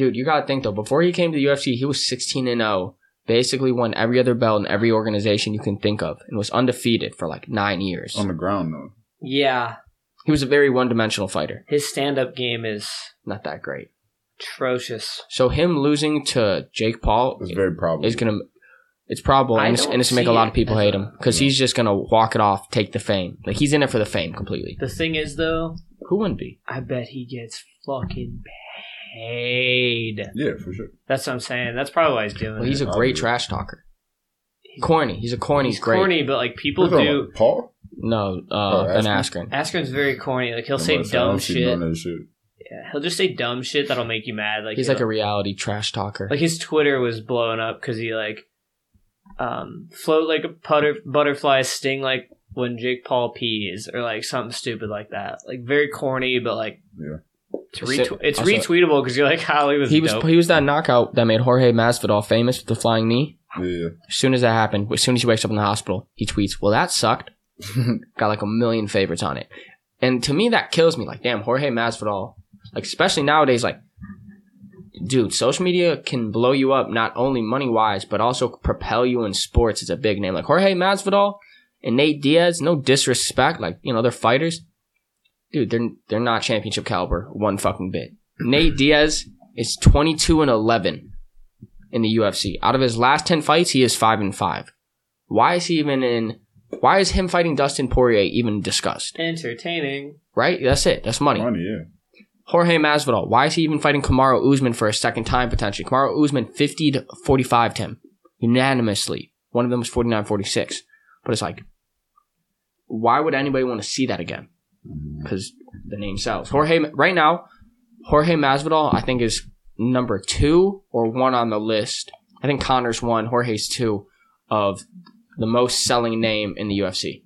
know. Dude, you gotta think though. Before he came to the UFC, he was 16 and 0. Basically, won every other belt in every organization you can think of, and was undefeated for like nine years. On the ground, though. yeah, He was a very one-dimensional fighter. his stand up game is Not that great. Atrocious. So him losing to Jake Paul It's very probable. is gonna. It's probable, I and it's, and it's gonna make a lot of people hate a- him because he's just gonna walk it off, take the fame. Like he's in it for the fame completely. The thing is, though, Who wouldn't be? I bet he gets fucking paid. yeah, for sure. That's what I'm saying. That's probably why he's doing Well, he's it. a great trash talker. He's Corny. He's a corny. He's great. corny, but like people do. Paul? No, uh, Oh, Ben Askren? Askren. Askren's very corny. Like he'll I'm say about to I dumb don't shit. none of that shit. Yeah, he'll just say dumb shit that'll make you mad. Like He's like a reality trash talker. like his Twitter was blowing up because he like um float like a putter, butterfly, sting like when Jake Paul pees, or like something stupid like that. Like very corny, but like Yeah. it's, It's- retwe- it's also- retweetable because you're like, how he was he was dope. he was that knockout that made Jorge Masvidal famous with the flying knee. Yeah. As soon as that happened, as soon as he wakes up in the hospital, he tweets, "Well, that sucked." Got like a million favorites on it, and to me that kills me. Like, damn, Jorge Masvidal. Like, especially nowadays, like, dude, social media can blow you up not only money wise, but also propel you in sports. It's a big name like Jorge Masvidal and Nate Diaz. No disrespect, like you know they're fighters, dude. They're they're not championship caliber one fucking bit. Nate Diaz is twenty two and eleven in the UFC. Out of his last 10 fights, he is 5 and 5. Why is he even in why is him fighting Dustin Poirier even discussed? entertaining. Right? That's it. That's money. Money, yeah. Jorge Masvidal, why is he even fighting Kamaru Usman for a second time potentially? Kamaru Usman 50 to 45 to him unanimously. One of them was 49-46. But it's like why would anybody want to see that again? Mm. Cuz the name sells. Jorge right now Jorge Masvidal I think is number 2 or 1 on the list. I think Conor's 1, Jorge's 2 of the most selling name in the UFC.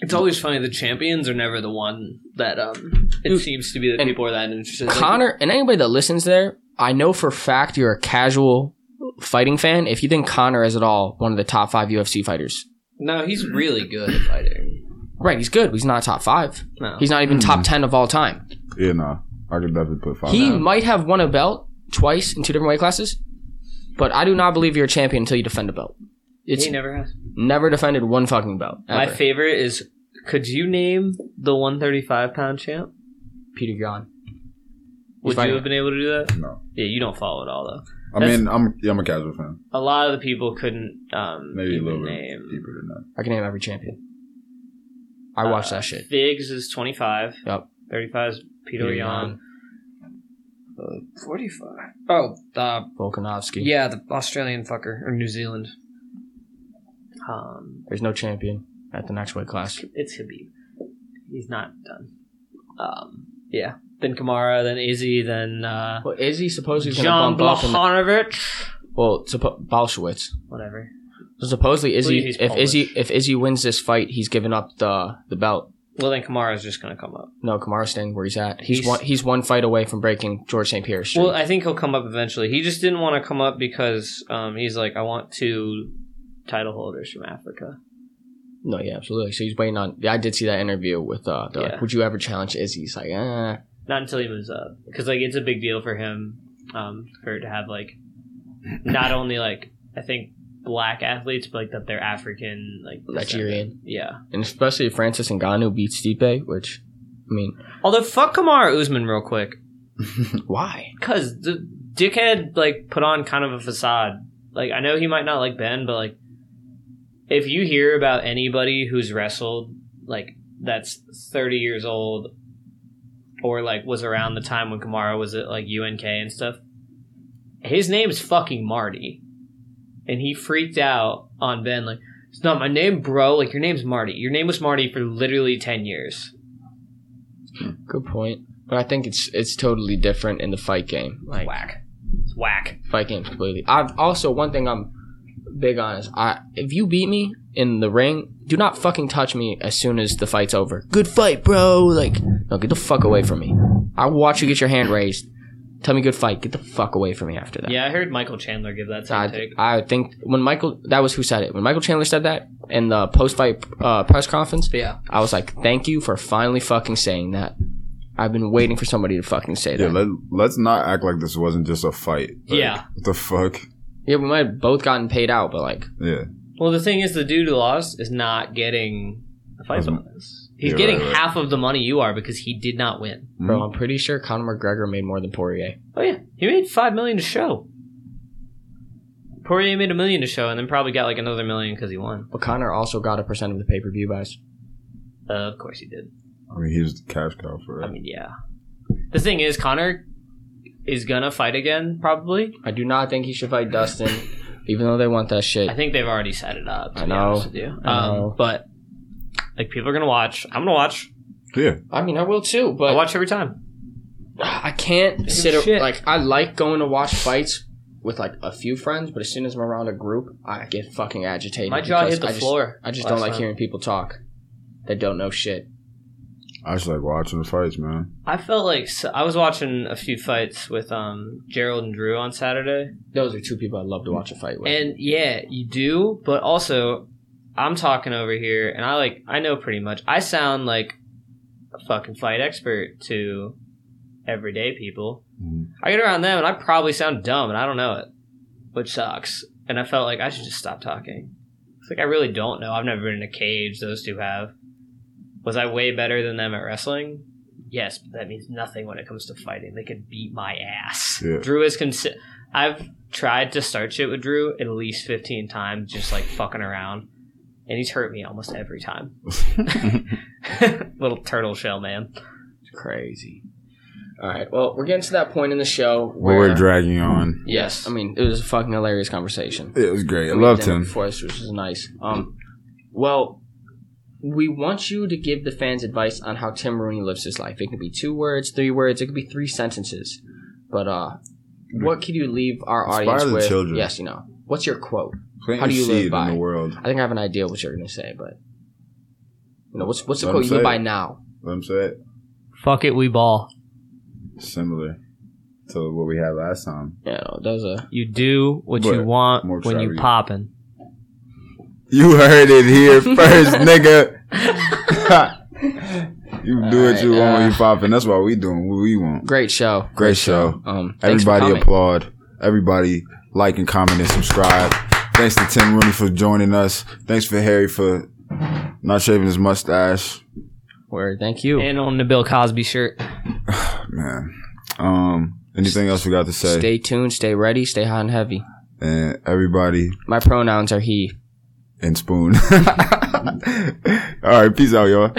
It's always funny. The champions are never the one that um. It Dude, seems to be that and people are that interested. Like, Conor and anybody that listens there, I know for a fact you're a casual fighting fan. If you think Conor is at all one of the top five UFC fighters, no, he's really good at fighting. right? He's good. He's not top five. No, He's not even top ten of all time. Yeah, nah. I could definitely put five. He down. might have won a belt twice in two different weight classes, but I do not believe you're a champion until you defend a belt. It's he never has. never defended one fucking belt. My favorite is. Could you name the 135 pound champ? Peter Yan. Would you have been able to do that? No. Yeah, you don't follow it all though. I That's- mean, I'm yeah, I'm a casual fan. A lot of the people couldn't um, Maybe a even little bit name. deeper than that. I can name every champion. I watched Uh, that shit. Figs is 25. Yep. 35 is Peter, Peter Yan. Uh, 45. Oh, uh, Volkanovski. yeah, the Australian fucker or New Zealand. Um, There's no champion at the next weight class. it's Khabib. He's not done. Um, yeah. Then Kamaru, then Izzy, then uh, Well, Izzy supposedly John bump up in the, Blachowicz. well, suppo- Bolshewitz. Whatever. So supposedly Izzy, if Izzy, if Izzy wins this fight, he's giving up the the belt. Well, then Kamaru's just gonna come up. No, Kamaru's staying where he's at. He's, He's- one. He's one fight away from breaking George St. Pierre's. Well, I think he'll come up eventually. He just didn't want to come up because um, he's like, I want two title holders from Africa. No, yeah, absolutely. So he's waiting on. Yeah, I did see that interview with. Uh, Yeah. Would you ever challenge Izzy? He's like, eh. Not until he moves up, because like it's a big deal for him, um, for to have like not only like I think black athletes, but like that they're African, like Nigerian. Yeah. and especially if Francis Ngannou beats Stipe, which I mean, Although fuck Kamaru Usman real quick, why? because the dickhead like put on kind of a facade. Like I know he might not like Ben, but like if you hear about anybody who's wrestled like that's thirty years old or like was around the time when Kamaru was at like UNK and stuff, his name's fucking Marty, and he freaked out on Ben like. It's not my name, bro. Like your name's Marty. Your name was Marty for literally ten years. Good point. But I think it's it's totally different in the fight game. Like Whack. It's whack. fight games completely. I've also one thing I'm big on is I if you beat me in the ring, do not fucking touch me as soon as the fight's over. Good fight, bro. Like no, get the fuck away from me. I'll watch you get your hand raised. Tell me good fight. Get the fuck away from me after that. Yeah, I heard Michael Chandler give that same I, take. I think when Michael that was who said it. When Michael Chandler said that in the post fight uh, press conference, Yeah. I was like, "Thank you for finally fucking saying that." I've been waiting for somebody to fucking say Yeah, that. let, let's not act like this wasn't just a fight. Like, Yeah. What the fuck? Yeah, we might have both gotten paid out, but like, Yeah. Well, the thing is, the dude who lost is not getting a fight Doesn't- bonus. He's Yeah, getting right, right. half of the money you are because he did not win. bro, I'm pretty sure Conor McGregor made more than Poirier. Oh yeah, he made five million to show. Poirier made a million to show, and then probably got like another million because he won. But Conor also got a percent of the pay per view buys. Uh, of course he did. I mean, he was the cash cow for it. I mean, yeah. The thing is, Conor is gonna fight again, probably. I do not think he should fight Dustin, even though they want that shit. I think they've already set it up. To I be know. honest with you. I know. Um, but like people are gonna watch. I'm gonna watch. Yeah. I mean, I will too, But I watch every time. I can't Give a sit shit. like I like going to watch fights with like a few friends, but as soon as I'm around a group, I get fucking agitated. My jaw because hit the I just, floor. I just don't like time. hearing people talk that don't know shit. I just like watching the fights, man. I felt like so, I was watching a few fights with um Gerald and Drew on Saturday, Those are two people I love to watch a fight with. and yeah, you do. But also, I'm talking over here, and I like I know pretty much. I sound like a fucking fight expert to everyday people. Mhm. I get around them, and I probably sound dumb, and I don't know it, which sucks. And I felt like I should just stop talking. It's like I really don't know. I've never been in a cage. Those two have. Was I way better than them at wrestling? Yes, but that means nothing when it comes to fighting. They could beat my ass. Yeah. Drew is consi- I've tried to start shit with Drew at least fifteen times, just like fucking around, and he's hurt me almost every time. Little turtle shell man. It's crazy. All right, well, we're getting to that point in the show Where where we're dragging on. yes, I mean it was a fucking hilarious conversation. It was great. I We loved him. before which was nice. Um, well, we want you to give the fans advice on how Tim Rooney lives his life. It could be two words, three words, it could be three sentences. But uh, what could you leave our Inspire audience the with? children. Yes, you know. What's your quote? Plant How do your you live seed by? in the world. I think I have an idea what you're gonna say, but you know, what's what's the Let quote him you live by it. now? Let him say it. Fuck it, we ball. Similar to what we had last time. Yeah, no, those are You do what But you want more when you Travis. popping. You heard it here first, nigga. you do what you Alright, want when uh, you popping. That's why we doing what we want. great show. Great show. Um, Everybody applaud. Everybody like and comment and subscribe. Thanks to Tim Rooney for joining us. Thanks for Harry for not shaving his mustache. Word, thank you. And on the Bill Cosby shirt. Man. Um anything else we got to say? Stay tuned, stay ready, stay hot and heavy. and everybody My pronouns are he. And spoon. All right, peace out, y'all.